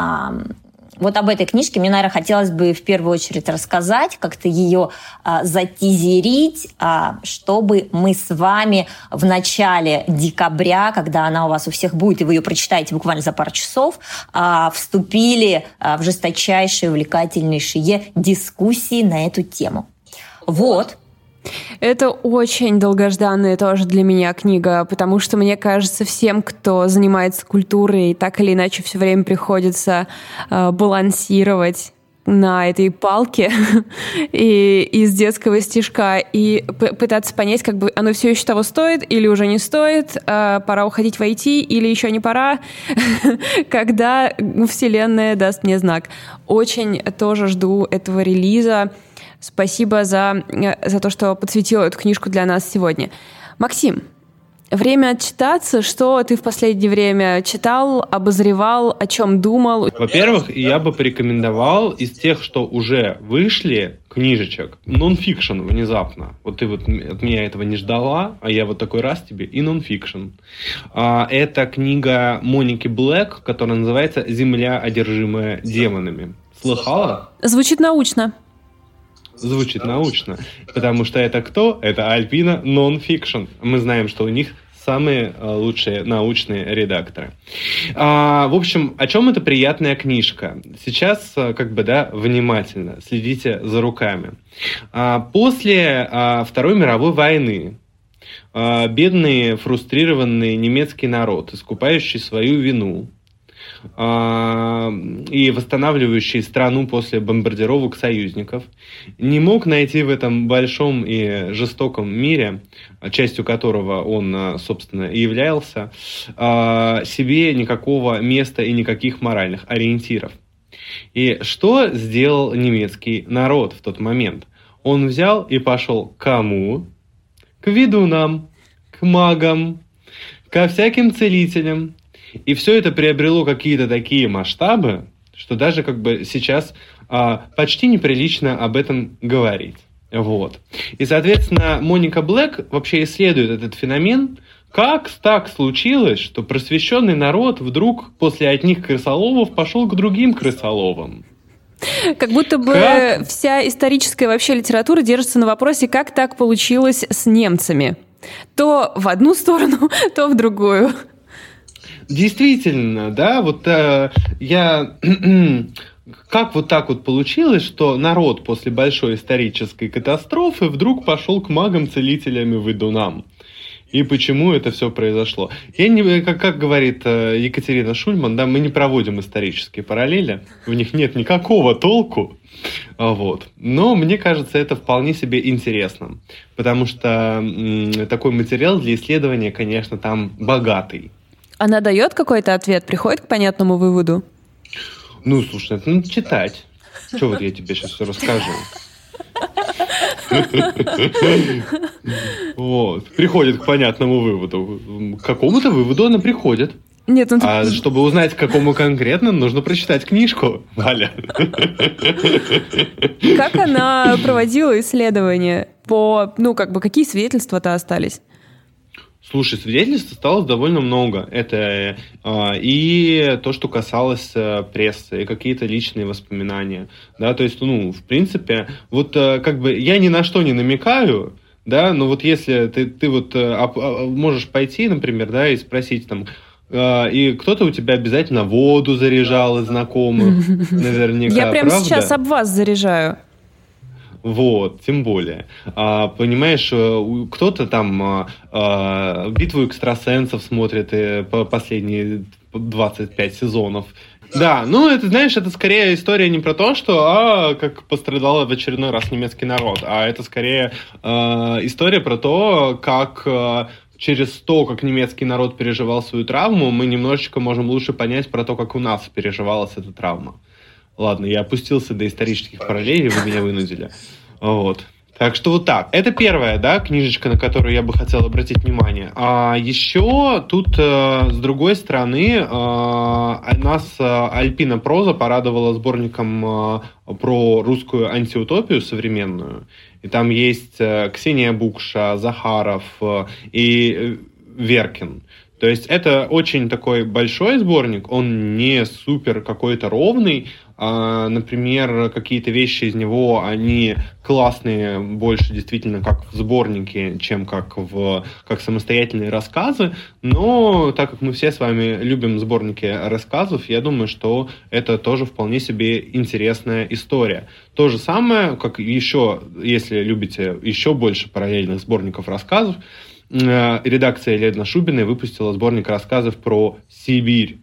вот об этой книжке мне, наверное, хотелось бы в первую очередь рассказать, как-то ее а, затизерить, а, чтобы мы с вами в начале декабря, когда она у вас у всех будет, и вы ее прочитаете буквально за пару часов, а, вступили а, в жесточайшие, увлекательнейшие дискуссии на эту тему. Вот. Это очень долгожданная тоже для меня книга, потому что, мне кажется, всем, кто занимается культурой, так или иначе все время приходится э, балансировать на этой палке и из детского стишка и пытаться понять, как бы оно все еще того стоит или уже не стоит, э, пора уходить в IT или еще не пора, когда Вселенная даст мне знак. Очень тоже жду этого релиза. Спасибо за, э, за то, что подсветила эту книжку для нас сегодня. Максим, время отчитаться. Что ты в последнее время читал, обозревал, о чем думал? Во-первых, я бы порекомендовал из тех, что уже вышли, книжечек, нон-фикшн внезапно. Вот ты вот от меня этого не ждала, а я вот такой раз тебе и нон-фикшн. А, это книга Моники Блэк, которая называется «Земля, одержимая демонами». Слыхала? Звучит научно звучит научно. Потому что это кто? Это Альпина Nonfiction. Мы знаем, что у них самые э, лучшие научные редакторы. А, в общем, о чем эта приятная книжка? Сейчас, э, как бы, да, внимательно следите за руками. А, после а, Второй мировой войны а, бедный, фрустрированный немецкий народ, искупающий свою вину, и восстанавливающий страну после бомбардировок союзников, не мог найти в этом большом и жестоком мире, частью которого он, а, собственно, и являлся, а, себе никакого места и никаких моральных ориентиров. И что сделал немецкий народ в тот момент? Он взял и пошел к кому? К ведунам, к магам, ко всяким целителям, и все это приобрело какие-то такие масштабы, что даже как бы сейчас а, почти неприлично об этом говорить. Вот. И, соответственно, Моника Блэк вообще исследует этот феномен, как так случилось, что просвещенный народ вдруг после одних крысоловов пошел к другим крысоловам? Как будто бы как? вся историческая вообще литература держится на вопросе, как так получилось с немцами. То в одну сторону, то в другую. Действительно, да, вот э, я как вот так вот получилось, что народ после большой исторической катастрофы вдруг пошел к магам-целителям и выдунам? И почему это все произошло? Я не, как, как говорит э, Екатерина Шульман, да, мы не проводим исторические параллели, в них нет никакого толку, а, вот. Но мне кажется, это вполне себе интересно, потому что м, такой материал для исследования, конечно, там богатый. Она дает какой-то ответ, приходит к понятному выводу? Ну, слушай, это надо читать. Что вот я тебе сейчас расскажу. Вот. Приходит к понятному выводу. К какому-то выводу она приходит. Нет, ну, а чтобы узнать, к какому конкретно, нужно прочитать книжку, Валя. Как она проводила исследования? По, ну, как бы, какие свидетельства-то остались? Слушай, свидетельств осталось довольно много. Это э, и то, что касалось э, прессы, и какие-то личные воспоминания. Да, то есть, ну, в принципе, вот э, как бы я ни на что не намекаю, да, но вот если ты, ты вот э, а, можешь пойти, например, да, и спросить там, э, и кто-то у тебя обязательно воду заряжал из знакомых, наверняка, Я прямо сейчас об вас заряжаю. Вот, тем более. А, понимаешь, э, кто-то там а, а, битву экстрасенсов смотрит и по последние 25 сезонов. Да, ну это, знаешь, это скорее история не про то, что а, как пострадал в очередной раз немецкий народ, а это скорее а, история про то, как а, через то, как немецкий народ переживал свою травму, мы немножечко можем лучше понять про то, как у нас переживалась эта травма. Ладно, я опустился до исторических параллелей, вы меня вынудили. Вот. Так что вот так. Это первая, да, книжечка, на которую я бы хотел обратить внимание. А еще тут, э, с другой стороны, э, нас э, Альпина Проза порадовала сборником про русскую антиутопию современную. И там есть Ксения Букша, Захаров и Веркин. То есть это очень такой большой сборник, он не супер какой-то ровный, например, какие-то вещи из него, они классные больше действительно как в сборнике, чем как в как самостоятельные рассказы, но так как мы все с вами любим сборники рассказов, я думаю, что это тоже вполне себе интересная история. То же самое, как еще, если любите еще больше параллельных сборников рассказов, Э, редакция Ледна Шубиной выпустила сборник рассказов про Сибирь.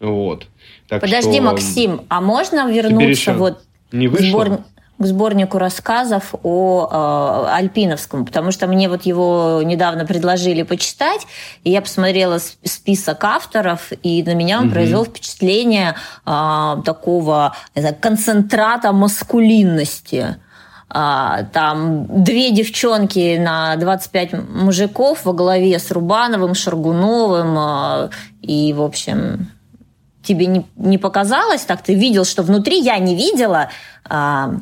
Вот. Так Подожди, что... Максим, а можно вернуться вот не вышло? Сбор... к сборнику рассказов о э, Альпиновском, потому что мне вот его недавно предложили почитать, и я посмотрела список авторов, и на меня он угу. произвел впечатление э, такого знаю, концентрата маскулинности. А, там две девчонки на 25 мужиков во главе с Рубановым, Шаргуновым. А, и, в общем, тебе не, не показалось так? Ты видел, что внутри я не видела. А,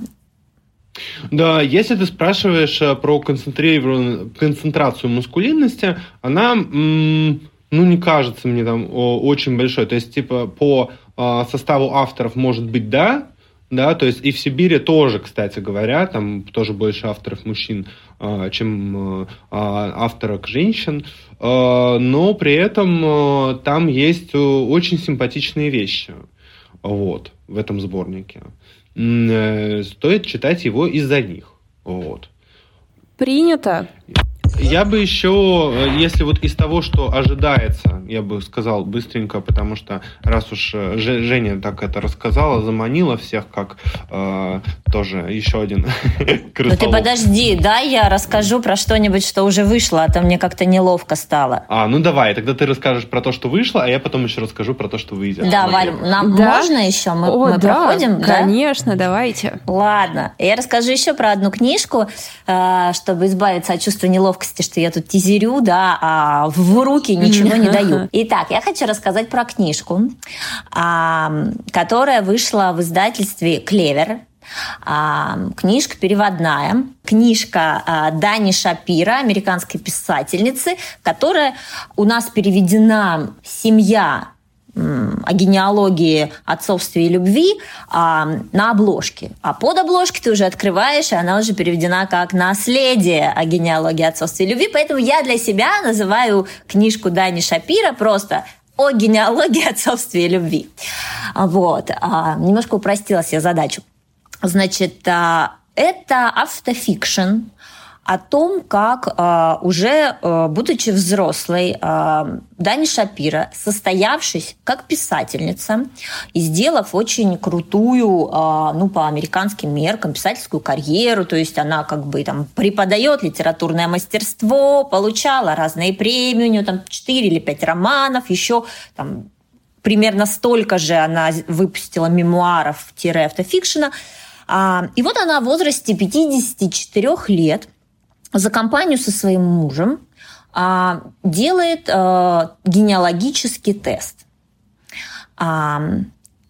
да, если ты спрашиваешь э, про концентрацию маскулинности, она, ну, не кажется мне там очень большой. То есть, типа, по составу авторов может быть да, да, то есть и в Сибири тоже, кстати говоря, там тоже больше авторов мужчин, а, чем а, авторок женщин, а, но при этом там есть очень симпатичные вещи, вот, в этом сборнике. Э, стоит читать его из-за них, вот. Принято. Я бы еще, э, если вот из того, что ожидается, я бы сказал быстренько, потому что раз уж э, Женя так это рассказала, заманила всех, как э, тоже еще один Ну ты подожди, да, я расскажу про что-нибудь, что уже вышло, а то мне как-то неловко стало. А, ну давай, тогда ты расскажешь про то, что вышло, а я потом еще расскажу про то, что выйдет. Да, Валь, нам да? можно еще? Мы, О, мы да, проходим? Конечно, да? давайте. Ладно, я расскажу еще про одну книжку, э, чтобы избавиться от чувства неловкости неловкости, что я тут тизерю, да, а в руки ничего не даю. Итак, я хочу рассказать про книжку, а, которая вышла в издательстве «Клевер». А, книжка переводная. книжка а, Дани Шапира, американской писательницы, которая у нас переведена «Семья о генеалогии отцовстве и любви а, на обложке. А под обложкой ты уже открываешь, и она уже переведена как «Наследие о генеалогии отцовстве и любви». Поэтому я для себя называю книжку Дани Шапира просто о генеалогии отцовстве и любви. Вот. А, немножко упростила себе задачу. Значит, а, это автофикшн, о том, как э, уже э, будучи взрослой, э, Дани Шапира, состоявшись как писательница и сделав очень крутую, э, ну, по американским меркам, писательскую карьеру, то есть она как бы там преподает литературное мастерство, получала разные премии, у нее там 4 или 5 романов, еще там примерно столько же она выпустила мемуаров-автофикшена. И вот она в возрасте 54 лет – за компанию со своим мужем а, делает а, генеалогический тест. А,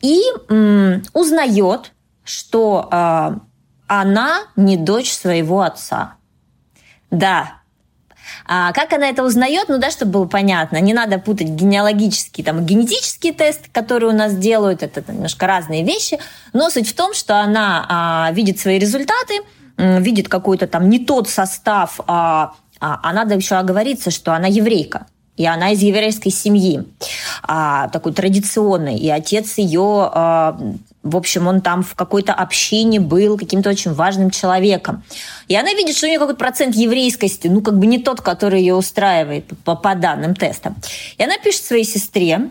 и м, узнает, что а, она не дочь своего отца. Да, а как она это узнает? Ну да, чтобы было понятно. Не надо путать генеалогический, там, генетический тест, который у нас делают. Это немножко разные вещи. Но суть в том, что она а, видит свои результаты – видит какой-то там не тот состав, а, а, а надо еще оговориться, что она еврейка. И она из еврейской семьи, а, такой традиционной. И отец ее, а, в общем, он там в какой-то общине был каким-то очень важным человеком. И она видит, что у нее какой-то процент еврейскости, ну, как бы не тот, который ее устраивает по, по данным теста. И она пишет своей сестре,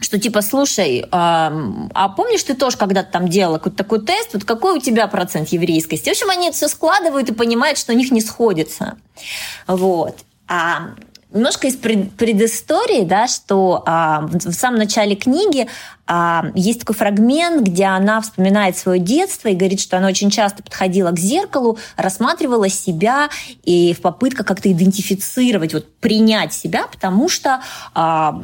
что типа, слушай, а, а помнишь, ты тоже когда-то там делала какой-то такой тест, вот какой у тебя процент еврейскости? В общем, они это все складывают и понимают, что у них не сходится. Вот. А немножко из предыстории, да, что а, в самом начале книги а, есть такой фрагмент, где она вспоминает свое детство и говорит, что она очень часто подходила к зеркалу, рассматривала себя и в попытках как-то идентифицировать, вот принять себя, потому что а,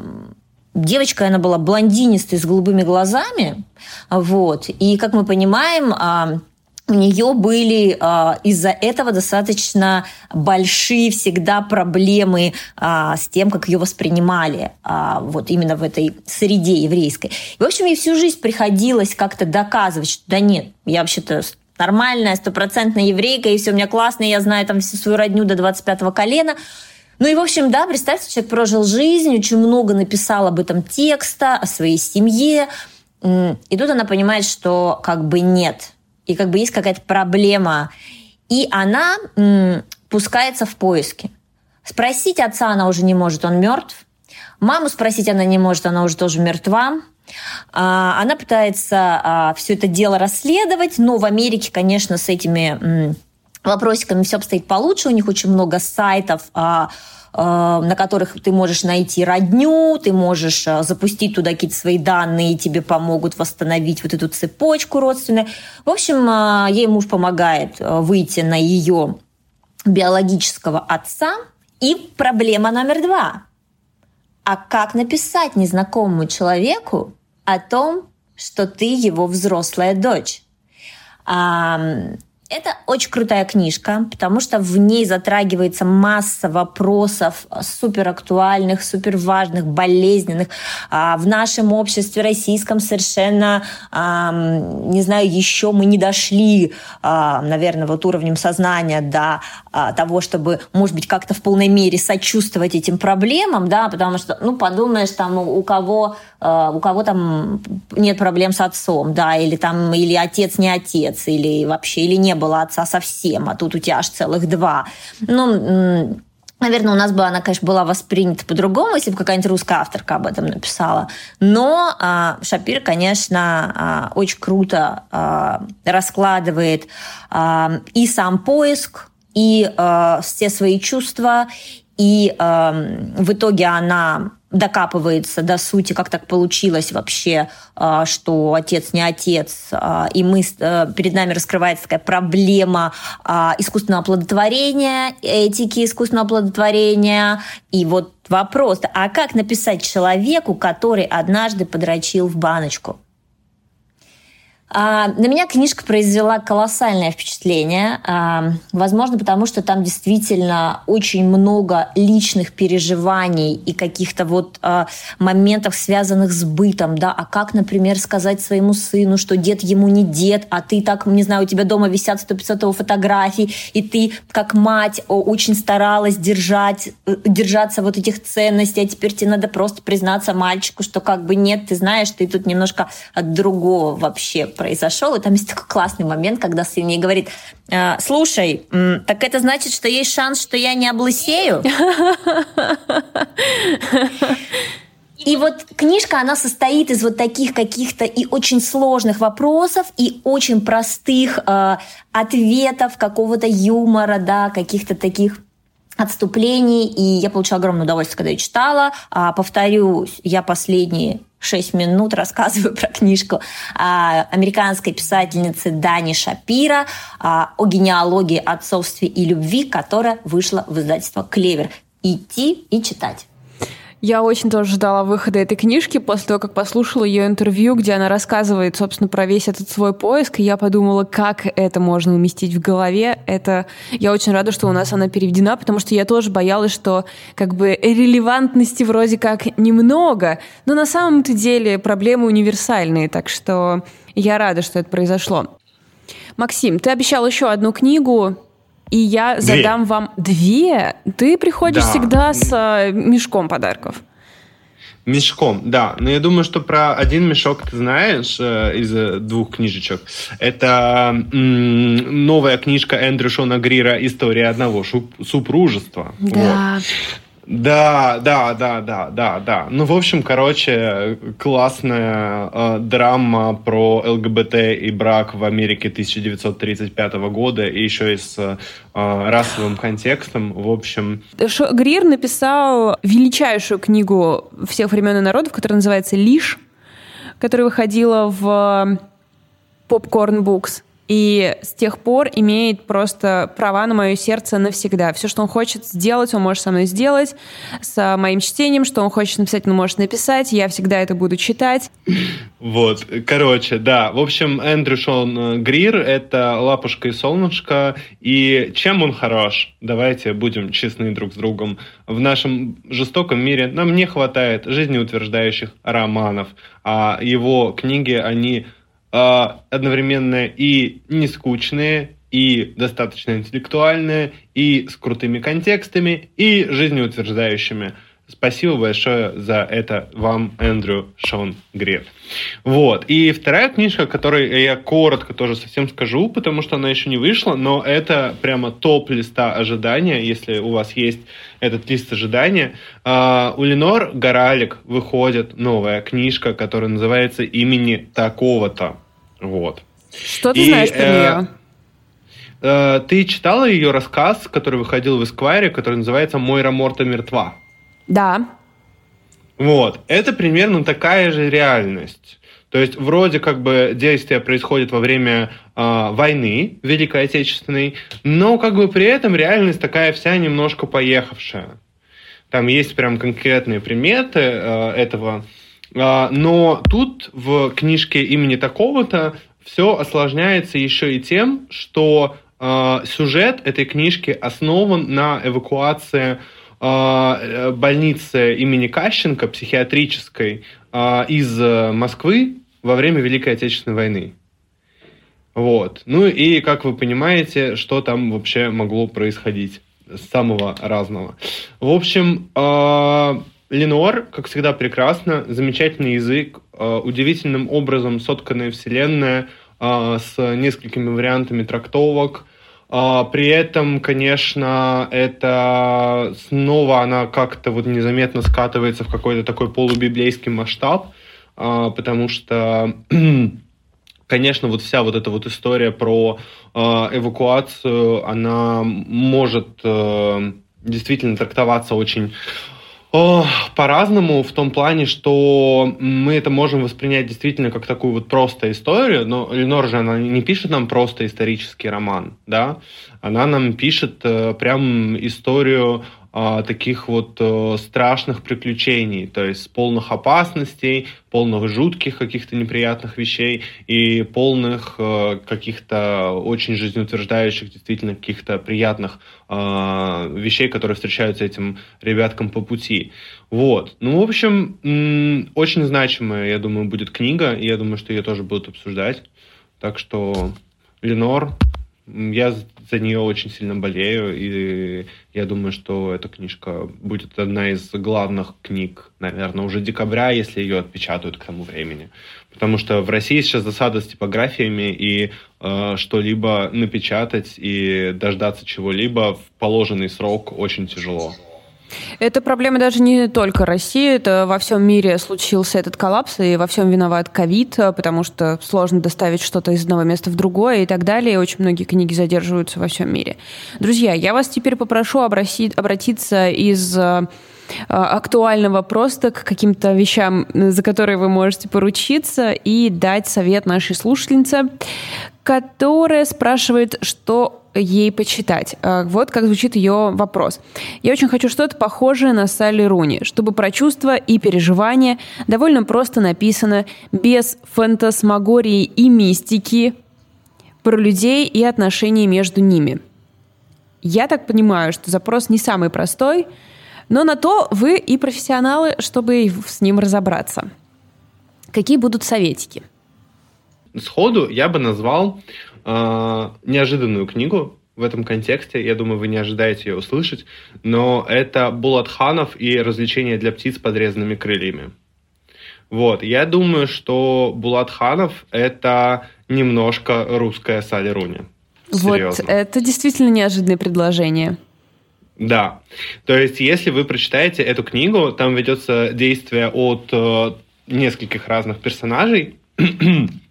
девочка, она была блондинистой с голубыми глазами, вот, и, как мы понимаем, а, у нее были э, из-за этого достаточно большие всегда проблемы э, с тем, как ее воспринимали вот именно в этой среде еврейской. И, в общем, ей всю жизнь приходилось как-то доказывать, что да нет, я вообще-то нормальная, стопроцентная еврейка, и все у меня классно, я знаю там всю свою родню до 25-го колена. Ну и, в общем, да, представьте, человек прожил жизнь, очень много написал об этом текста, о своей семье. И тут она понимает, что как бы нет. И как бы есть какая-то проблема. И она пускается в поиски. Спросить отца она уже не может, он мертв. Маму спросить она не может, она уже тоже мертва. А, она пытается а, все это дело расследовать, но в Америке, конечно, с этими вопросиками все обстоит получше. У них очень много сайтов, а, а, на которых ты можешь найти родню, ты можешь а, запустить туда какие-то свои данные, и тебе помогут восстановить вот эту цепочку родственную. В общем, ей муж помогает выйти на ее биологического отца. И проблема номер два. А как написать незнакомому человеку о том, что ты его взрослая дочь? Это очень крутая книжка, потому что в ней затрагивается масса вопросов супер актуальных, супер важных, болезненных. А, в нашем обществе российском совершенно, не знаю, еще мы не дошли, а, наверное, вот уровнем сознания до а, того, чтобы, может быть, как-то в полной мере сочувствовать этим проблемам, да, потому что, ну, подумаешь, там, у кого, у кого там нет проблем с отцом, да, или там, или отец не отец, или вообще, или не было отца совсем, а тут у тебя аж целых два. Ну, Наверное, у нас бы она, конечно, была воспринята по-другому, если бы какая-нибудь русская авторка об этом написала. Но а, Шапир, конечно, а, очень круто а, раскладывает а, и сам поиск, и а, все свои чувства, и э, в итоге она докапывается до сути, как так получилось вообще, э, что отец не отец, э, и мы, э, перед нами раскрывается такая проблема э, искусственного оплодотворения, этики искусственного оплодотворения, и вот вопрос, а как написать человеку, который однажды подрочил в баночку? А, на меня книжка произвела колоссальное впечатление. А, возможно, потому что там действительно очень много личных переживаний и каких-то вот а, моментов, связанных с бытом. Да? А как, например, сказать своему сыну, что дед ему не дед, а ты так, не знаю, у тебя дома висят 100-500 его фотографий, и ты, как мать, очень старалась держать, э, держаться вот этих ценностей, а теперь тебе надо просто признаться мальчику, что как бы нет, ты знаешь, ты тут немножко от другого вообще произошел. И там есть такой классный момент, когда сын ей говорит, «А, слушай, так это значит, что есть шанс, что я не облысею? И вот книжка, она состоит из вот таких каких-то и очень сложных вопросов, и очень простых э, ответов, какого-то юмора, да, каких-то таких отступлений, и я получила огромное удовольствие, когда я читала. А, повторюсь, я последние шесть минут рассказываю про книжку а, американской писательницы Дани Шапира о генеалогии отцовстве и любви, которая вышла в издательство «Клевер». Идти и читать. Я очень тоже ждала выхода этой книжки после того, как послушала ее интервью, где она рассказывает, собственно, про весь этот свой поиск, и я подумала, как это можно уместить в голове. Это я очень рада, что у нас она переведена, потому что я тоже боялась, что как бы релевантности вроде как немного, но на самом-то деле проблемы универсальные, так что я рада, что это произошло. Максим, ты обещал еще одну книгу, и я две. задам вам две. Ты приходишь да. всегда с э, мешком подарков. Мешком, да. Но я думаю, что про один мешок ты знаешь э, из двух книжечек. Это м, новая книжка Эндрю Шона Грира «История одного супружества». Да. Вот. Да, да, да, да, да, да. Ну, в общем, короче, классная э, драма про ЛГБТ и брак в Америке 1935 года, и еще и с э, расовым контекстом. В общем... Шо, Грир написал величайшую книгу всех времен и народов, которая называется «Лиш», которая выходила в Popcorn Books и с тех пор имеет просто права на мое сердце навсегда. Все, что он хочет сделать, он может со мной сделать, с моим чтением, что он хочет написать, он может написать, я всегда это буду читать. Вот, короче, да. В общем, Эндрю Шон э, Грир — это лапушка и солнышко, и чем он хорош? Давайте будем честны друг с другом. В нашем жестоком мире нам не хватает жизнеутверждающих романов, а его книги, они одновременно и не скучные, и достаточно интеллектуальные, и с крутыми контекстами, и жизнеутверждающими. Спасибо большое за это вам, Эндрю Шон Греф. Вот. И вторая книжка, о которой я коротко тоже совсем скажу, потому что она еще не вышла, но это прямо топ листа ожидания, если у вас есть этот лист ожидания. Uh, у Ленор Горалик выходит новая книжка, которая называется «Имени такого-то». Вот. Что ты И, знаешь про э, нее? Э, ты читала ее рассказ, который выходил в Эсквайре, который называется «Мойра Морта мертва»? Да. Вот. Это примерно такая же реальность. То есть вроде как бы действие происходит во время э, войны Великой Отечественной, но как бы при этом реальность такая вся немножко поехавшая. Там есть прям конкретные приметы э, этого но тут в книжке имени такого-то все осложняется еще и тем, что э, сюжет этой книжки основан на эвакуации э, больницы имени Кащенко, психиатрической, из Москвы во время Великой Отечественной войны. Вот. Ну и, как вы понимаете, что там вообще могло происходить самого разного. В общем, Ленор, как всегда, прекрасно, замечательный язык, э, удивительным образом сотканная вселенная э, с несколькими вариантами трактовок. Э, при этом, конечно, это снова она как-то вот незаметно скатывается в какой-то такой полубиблейский масштаб, потому что конечно, вот вся вот эта вот история про эвакуацию, она может действительно трактоваться очень по-разному в том плане, что мы это можем воспринять действительно как такую вот просто историю, но Ленор же она не пишет нам просто исторический роман, да, она нам пишет э, прям историю а, таких вот а, страшных приключений, то есть полных опасностей, полных жутких каких-то неприятных вещей и полных а, каких-то очень жизнеутверждающих, действительно каких-то приятных а, вещей, которые встречаются этим ребяткам по пути. Вот. Ну, в общем, очень значимая, я думаю, будет книга, и я думаю, что ее тоже будут обсуждать. Так что, Ленор, я за нее очень сильно болею, и я думаю, что эта книжка будет одна из главных книг, наверное, уже декабря, если ее отпечатают к тому времени. Потому что в России сейчас засада с типографиями, и э, что-либо напечатать и дождаться чего-либо в положенный срок очень тяжело. Это проблема даже не только России, это во всем мире случился этот коллапс, и во всем виноват ковид, потому что сложно доставить что-то из одного места в другое и так далее, и очень многие книги задерживаются во всем мире. Друзья, я вас теперь попрошу обратиться из э, актуального просто к каким-то вещам, за которые вы можете поручиться и дать совет нашей слушательнице, которая спрашивает, что ей почитать. А, вот как звучит ее вопрос. Я очень хочу что-то похожее на Салли Руни, чтобы про чувства и переживания довольно просто написано, без фантасмагории и мистики, про людей и отношения между ними. Я так понимаю, что запрос не самый простой, но на то вы и профессионалы, чтобы с ним разобраться. Какие будут советики? Сходу я бы назвал э, неожиданную книгу в этом контексте. Я думаю, вы не ожидаете ее услышать. Но это Булатханов и «Развлечения для птиц подрезанными крыльями». Вот, я думаю, что Булатханов — это немножко русская Салли Руни. Серьезно. Вот, это действительно неожиданное предложение. Да. То есть, если вы прочитаете эту книгу, там ведется действие от э, нескольких разных персонажей,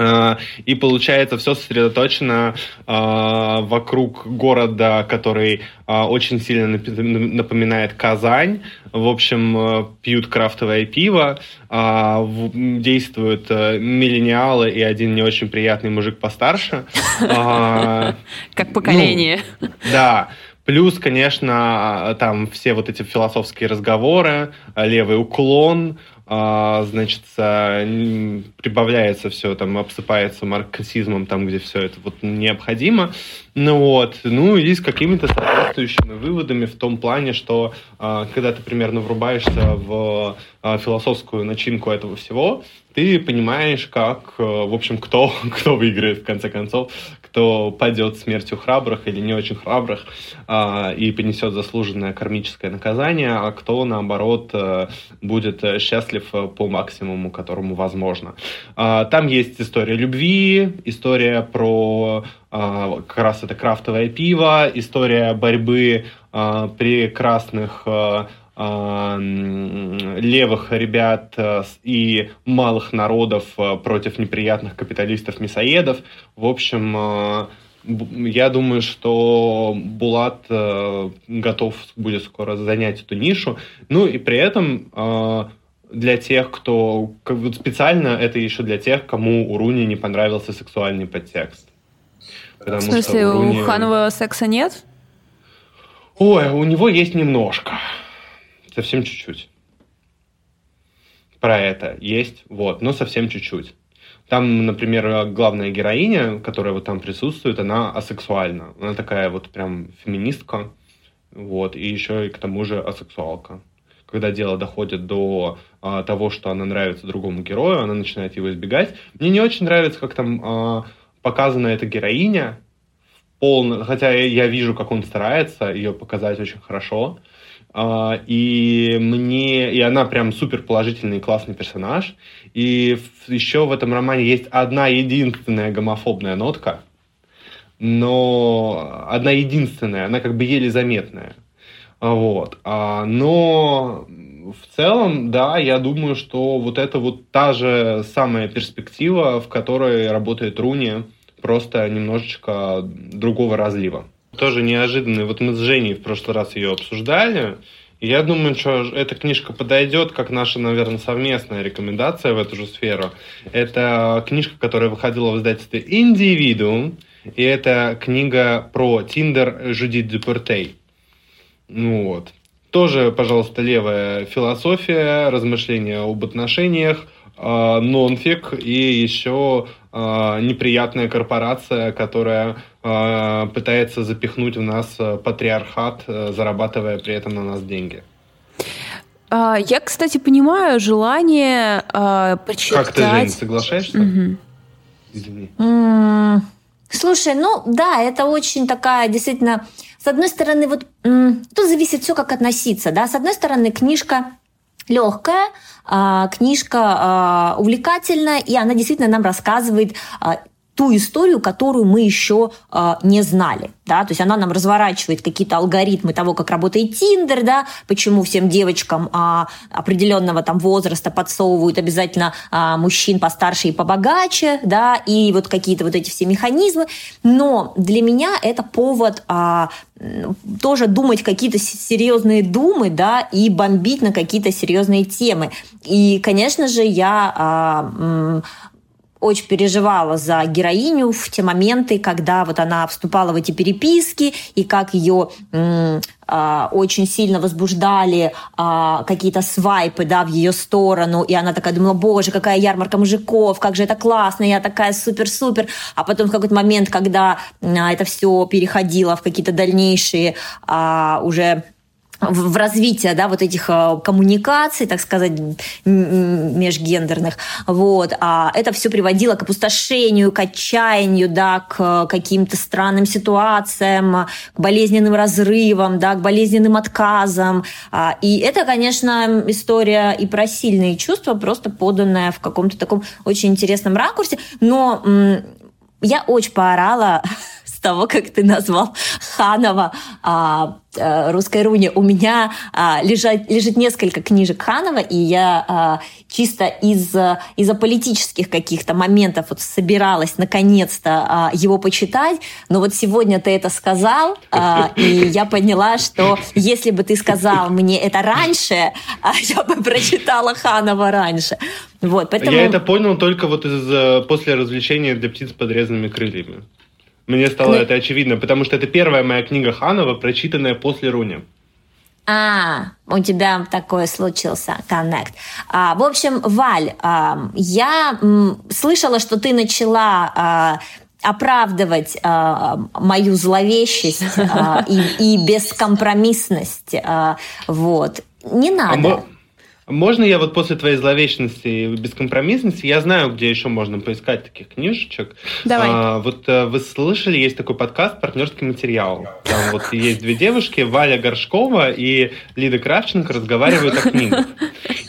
Э, и получается все сосредоточено э, вокруг города, который э, очень сильно напоминает Казань. В общем, э, пьют крафтовое пиво, э, действуют э, миллениалы и один не очень приятный мужик постарше. Э, как поколение. Ну, да. Плюс, конечно, там все вот эти философские разговоры, левый уклон, а, значит, прибавляется все, там, обсыпается марксизмом, там, где все это вот необходимо. Ну вот, ну и с какими-то соответствующими выводами в том плане, что а, когда ты примерно врубаешься в а, философскую начинку этого всего, ты понимаешь, как, в общем, кто, кто выиграет в конце концов, кто падет смертью храбрых или не очень храбрых а, и понесет заслуженное кармическое наказание, а кто, наоборот, а, будет счастлив по максимуму, которому возможно. А, там есть история любви, история про а, как раз это крафтовое пиво, история борьбы прекрасных левых ребят и малых народов против неприятных капиталистов-мясоедов. В общем, я думаю, что Булат готов будет скоро занять эту нишу. Ну и при этом для тех, кто... Специально это еще для тех, кому у Руни не понравился сексуальный подтекст. Потому в смысле, у, Руни... у Ханова секса нет? Ой, у него есть немножко. Совсем чуть-чуть. Про это есть, вот, но совсем чуть-чуть. Там, например, главная героиня, которая вот там присутствует, она асексуальна. Она такая вот прям феминистка, вот, и еще и к тому же асексуалка. Когда дело доходит до а, того, что она нравится другому герою, она начинает его избегать. Мне не очень нравится, как там а, показана эта героиня, полно, хотя я вижу, как он старается ее показать очень хорошо. Uh, и мне, и она прям супер положительный классный персонаж. И еще в этом романе есть одна единственная гомофобная нотка, но одна единственная, она как бы еле заметная. Вот. Uh, но в целом, да, я думаю, что вот это вот та же самая перспектива, в которой работает Руни, просто немножечко другого разлива. Тоже неожиданный. Вот мы с Женей в прошлый раз ее обсуждали, и я думаю, что эта книжка подойдет как наша, наверное, совместная рекомендация в эту же сферу. Это книжка, которая выходила в издательстве «Индивидуум», и это книга про Тиндер Жюдит Дюпертей. Ну вот. Тоже, пожалуйста, левая философия, размышления об отношениях, э, нонфик и еще неприятная корпорация, которая э, пытается запихнуть в нас патриархат, зарабатывая при этом на нас деньги. А, я, кстати, понимаю желание э, прочитать... Как ты, Жень, соглашаешься? Угу. Извини. Слушай, ну да, это очень такая действительно с одной стороны, вот тут зависит все, как относиться. Да? С одной стороны, книжка легкая, а, книжка а, увлекательная, и она действительно нам рассказывает а, ту историю, которую мы еще э, не знали. Да? То есть она нам разворачивает какие-то алгоритмы того, как работает Тиндер, да? почему всем девочкам э, определенного там возраста подсовывают обязательно э, мужчин постарше и побогаче, да? и вот какие-то вот эти все механизмы. Но для меня это повод э, тоже думать какие-то серьезные думы, да, и бомбить на какие-то серьезные темы. И, конечно же, я а, очень переживала за героиню в те моменты, когда вот она вступала в эти переписки, и как ее а, очень сильно возбуждали а, какие-то свайпы да, в ее сторону, и она такая думала, боже, какая ярмарка мужиков, как же это классно, я такая супер-супер. А потом в какой-то момент, когда а, это все переходило в какие-то дальнейшие а, уже в развитие да, вот этих э, коммуникаций, так сказать, межгендерных. Вот. А это все приводило к опустошению, к отчаянию, да, к каким-то странным ситуациям, к болезненным разрывам, да, к болезненным отказам. А, и это, конечно, история и про сильные чувства, просто поданная в каком-то таком очень интересном ракурсе. Но я очень поорала того, как ты назвал Ханова а, русской руне. У меня а, лежат, лежит несколько книжек Ханова, и я а, чисто из, из-за политических каких-то моментов вот собиралась наконец-то а, его почитать. Но вот сегодня ты это сказал, а, и я поняла, что если бы ты сказал мне это раньше, а, я бы прочитала Ханова раньше. Вот, поэтому... Я это понял только вот из, э, после развлечения для птиц с подрезанными крыльями. Мне стало ну... это очевидно, потому что это первая моя книга Ханова, прочитанная после Руни. А, у тебя такое случился коннект. А, в общем, Валь, а, я м, слышала, что ты начала а, оправдывать а, мою зловещесть а, и, и бескомпромиссность. А, вот. Не надо. А можно я вот после твоей зловечности и бескомпромиссности, я знаю, где еще можно поискать таких книжечек. Давай. А, вот а, вы слышали, есть такой подкаст «Партнерский материал». Там вот есть две девушки, Валя Горшкова и Лида Кравченко разговаривают о книгах.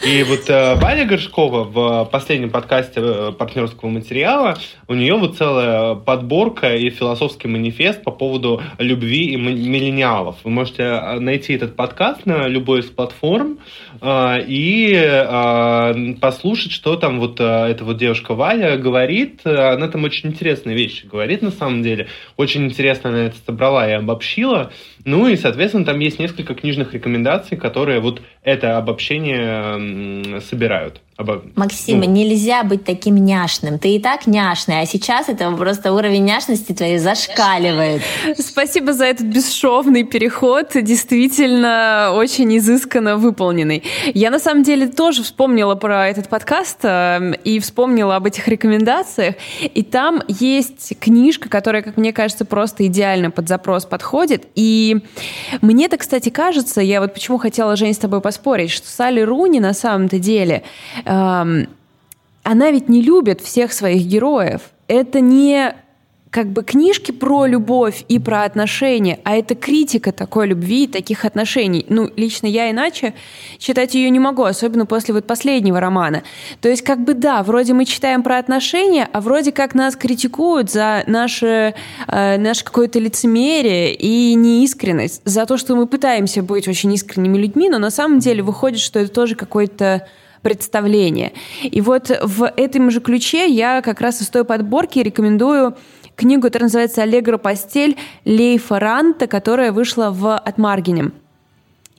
И вот а, Валя Горшкова в последнем подкасте э, партнерского материала, у нее вот целая подборка и философский манифест по поводу любви и миллениалов. Вы можете найти этот подкаст на любой из платформ и э, послушать, что там вот э, эта вот девушка Валя говорит. Она там очень интересные вещи говорит на самом деле. Очень интересно она это собрала и обобщила. Ну и, соответственно, там есть несколько книжных рекомендаций, которые вот это обобщение собирают. Обо... Максима, ну. нельзя быть таким няшным. Ты и так няшный, а сейчас это просто уровень няшности твоей зашкаливает. Спасибо за этот бесшовный переход, действительно очень изысканно выполненный. Я на самом деле тоже вспомнила про этот подкаст э, и вспомнила об этих рекомендациях. И там есть книжка, которая, как мне кажется, просто идеально под запрос подходит. И мне-то, кстати, кажется, я вот почему хотела, Жень, с тобой поспорить, что Салли Руни на самом-то деле, эм, она ведь не любит всех своих героев. Это не как бы книжки про любовь и про отношения, а это критика такой любви и таких отношений. Ну, лично я иначе читать ее не могу, особенно после вот последнего романа. То есть, как бы да, вроде мы читаем про отношения, а вроде как нас критикуют за наше, э, наше какое-то лицемерие и неискренность, за то, что мы пытаемся быть очень искренними людьми, но на самом деле выходит, что это тоже какой-то представление. И вот в этом же ключе я как раз из той подборки рекомендую книгу, которая называется «Аллегро постель» Лейфа Ранта, которая вышла в «Отмаргине».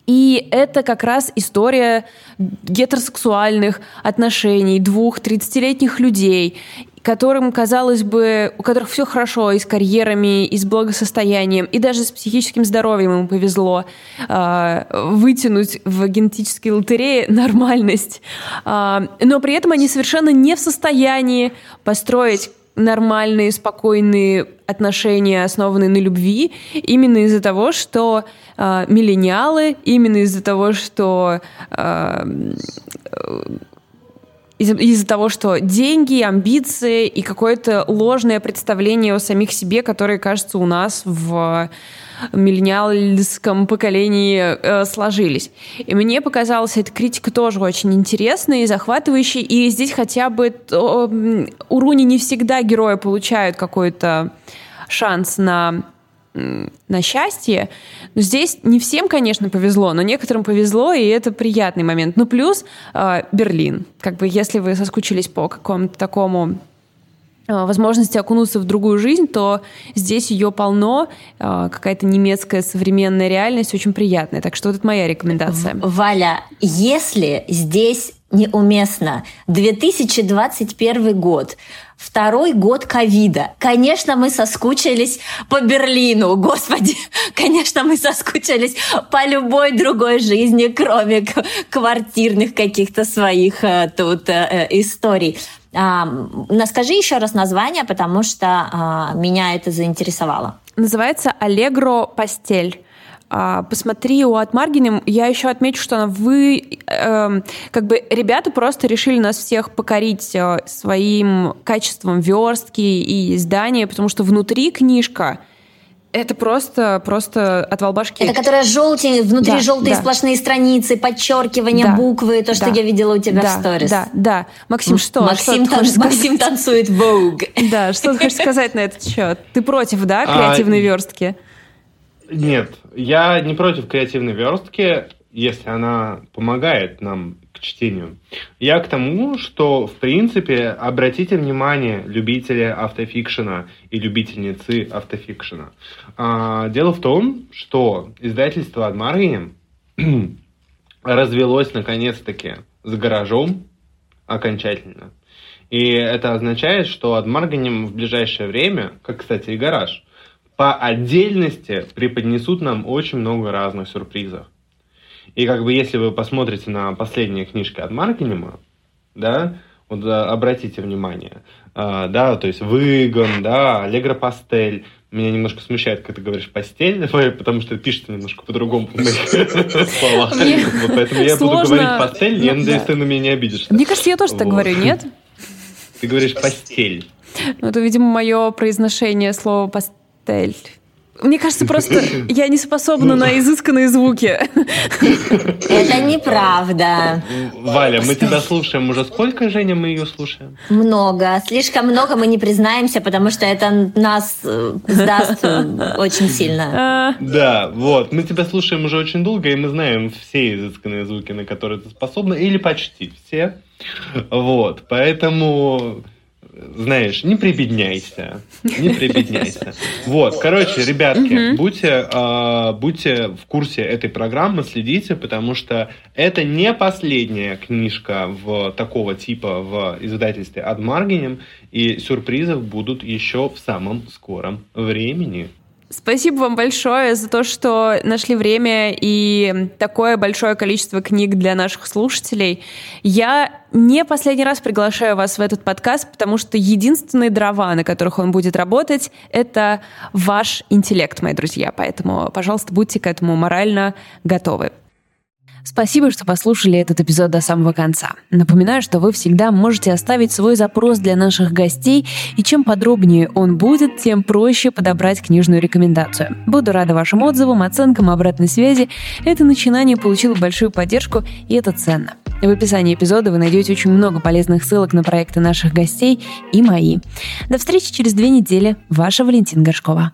И это как раз история гетеросексуальных отношений двух 30-летних людей, которым, казалось бы, у которых все хорошо и с карьерами, и с благосостоянием, и даже с психическим здоровьем им повезло э, вытянуть в генетической лотерее нормальность. Э, но при этом они совершенно не в состоянии построить нормальные, спокойные отношения, основанные на любви, именно из-за того, что э, миллениалы, именно из-за того, что э, из-за из того, что деньги, амбиции и какое-то ложное представление о самих себе, которое, кажется, у нас в миллениальском поколении э, сложились. И мне показалась эта критика тоже очень интересной и захватывающей. И здесь хотя бы то, у Руни не всегда герои получают какой-то шанс на на счастье. Но здесь не всем, конечно, повезло, но некоторым повезло, и это приятный момент. Ну, плюс э, Берлин. Как бы если вы соскучились по какому-то такому возможности окунуться в другую жизнь, то здесь ее полно, э, какая-то немецкая современная реальность очень приятная. Так что это моя рекомендация. Валя, если здесь неуместно 2021 год, Второй год ковида. Конечно, мы соскучились по Берлину. Господи, конечно, мы соскучились по любой другой жизни, кроме квартирных каких-то своих э, тут историй. А, скажи еще раз название, потому что а, меня это заинтересовало. Называется «Аллегро постель». А, посмотри у Атмаргинем. Я еще отмечу, что вы, э, как бы, ребята просто решили нас всех покорить э, своим качеством верстки и издания, потому что внутри книжка – это просто, просто отвал башки. Это которая желтенькая, внутри да, желтые да. сплошные страницы, подчеркивания, да, буквы, то, что да, я видела у тебя да, в сторис. Да, да. Максим, что? Максим, что тан- Максим танцует Vogue. Да, что ты хочешь сказать на этот счет? Ты против, да, а, креативной а, верстки? Нет, я не против креативной верстки, если она помогает нам чтению. Я к тому, что, в принципе, обратите внимание, любители автофикшена и любительницы автофикшена. А, дело в том, что издательство Адмаргием развелось наконец-таки с гаражом окончательно. И это означает, что Адмарганем в ближайшее время, как, кстати, и гараж, по отдельности преподнесут нам очень много разных сюрпризов. И как бы если вы посмотрите на последние книжки от Маркинема, да, вот обратите внимание, а, да, то есть Выгон, да, Аллегро Пастель, меня немножко смущает, когда ты говоришь постель, потому что пишется немножко по-другому словах. Поэтому я буду говорить постель, я надеюсь, ты на меня не обидишься. Мне кажется, я тоже так говорю, нет? Ты говоришь постель. Ну, это, видимо, мое произношение слова постель. Мне кажется, просто я не способна на изысканные звуки. Это неправда. Валя, мы тебя слушаем уже сколько, Женя, мы ее слушаем? Много. Слишком много мы не признаемся, потому что это нас э, сдаст э, очень сильно. А. Да, вот. Мы тебя слушаем уже очень долго, и мы знаем все изысканные звуки, на которые ты способна, или почти все. Вот, поэтому знаешь, не прибедняйся, не прибедняйся. Вот, короче, ребятки, будьте, э, будьте в курсе этой программы, следите, потому что это не последняя книжка в такого типа в издательстве Адмаргинем, и сюрпризов будут еще в самом скором времени. Спасибо вам большое за то, что нашли время и такое большое количество книг для наших слушателей. Я не последний раз приглашаю вас в этот подкаст, потому что единственные дрова, на которых он будет работать, это ваш интеллект, мои друзья. Поэтому, пожалуйста, будьте к этому морально готовы. Спасибо, что послушали этот эпизод до самого конца. Напоминаю, что вы всегда можете оставить свой запрос для наших гостей, и чем подробнее он будет, тем проще подобрать книжную рекомендацию. Буду рада вашим отзывам, оценкам, обратной связи. Это начинание получило большую поддержку, и это ценно. В описании эпизода вы найдете очень много полезных ссылок на проекты наших гостей и мои. До встречи через две недели. Ваша Валентина Горшкова.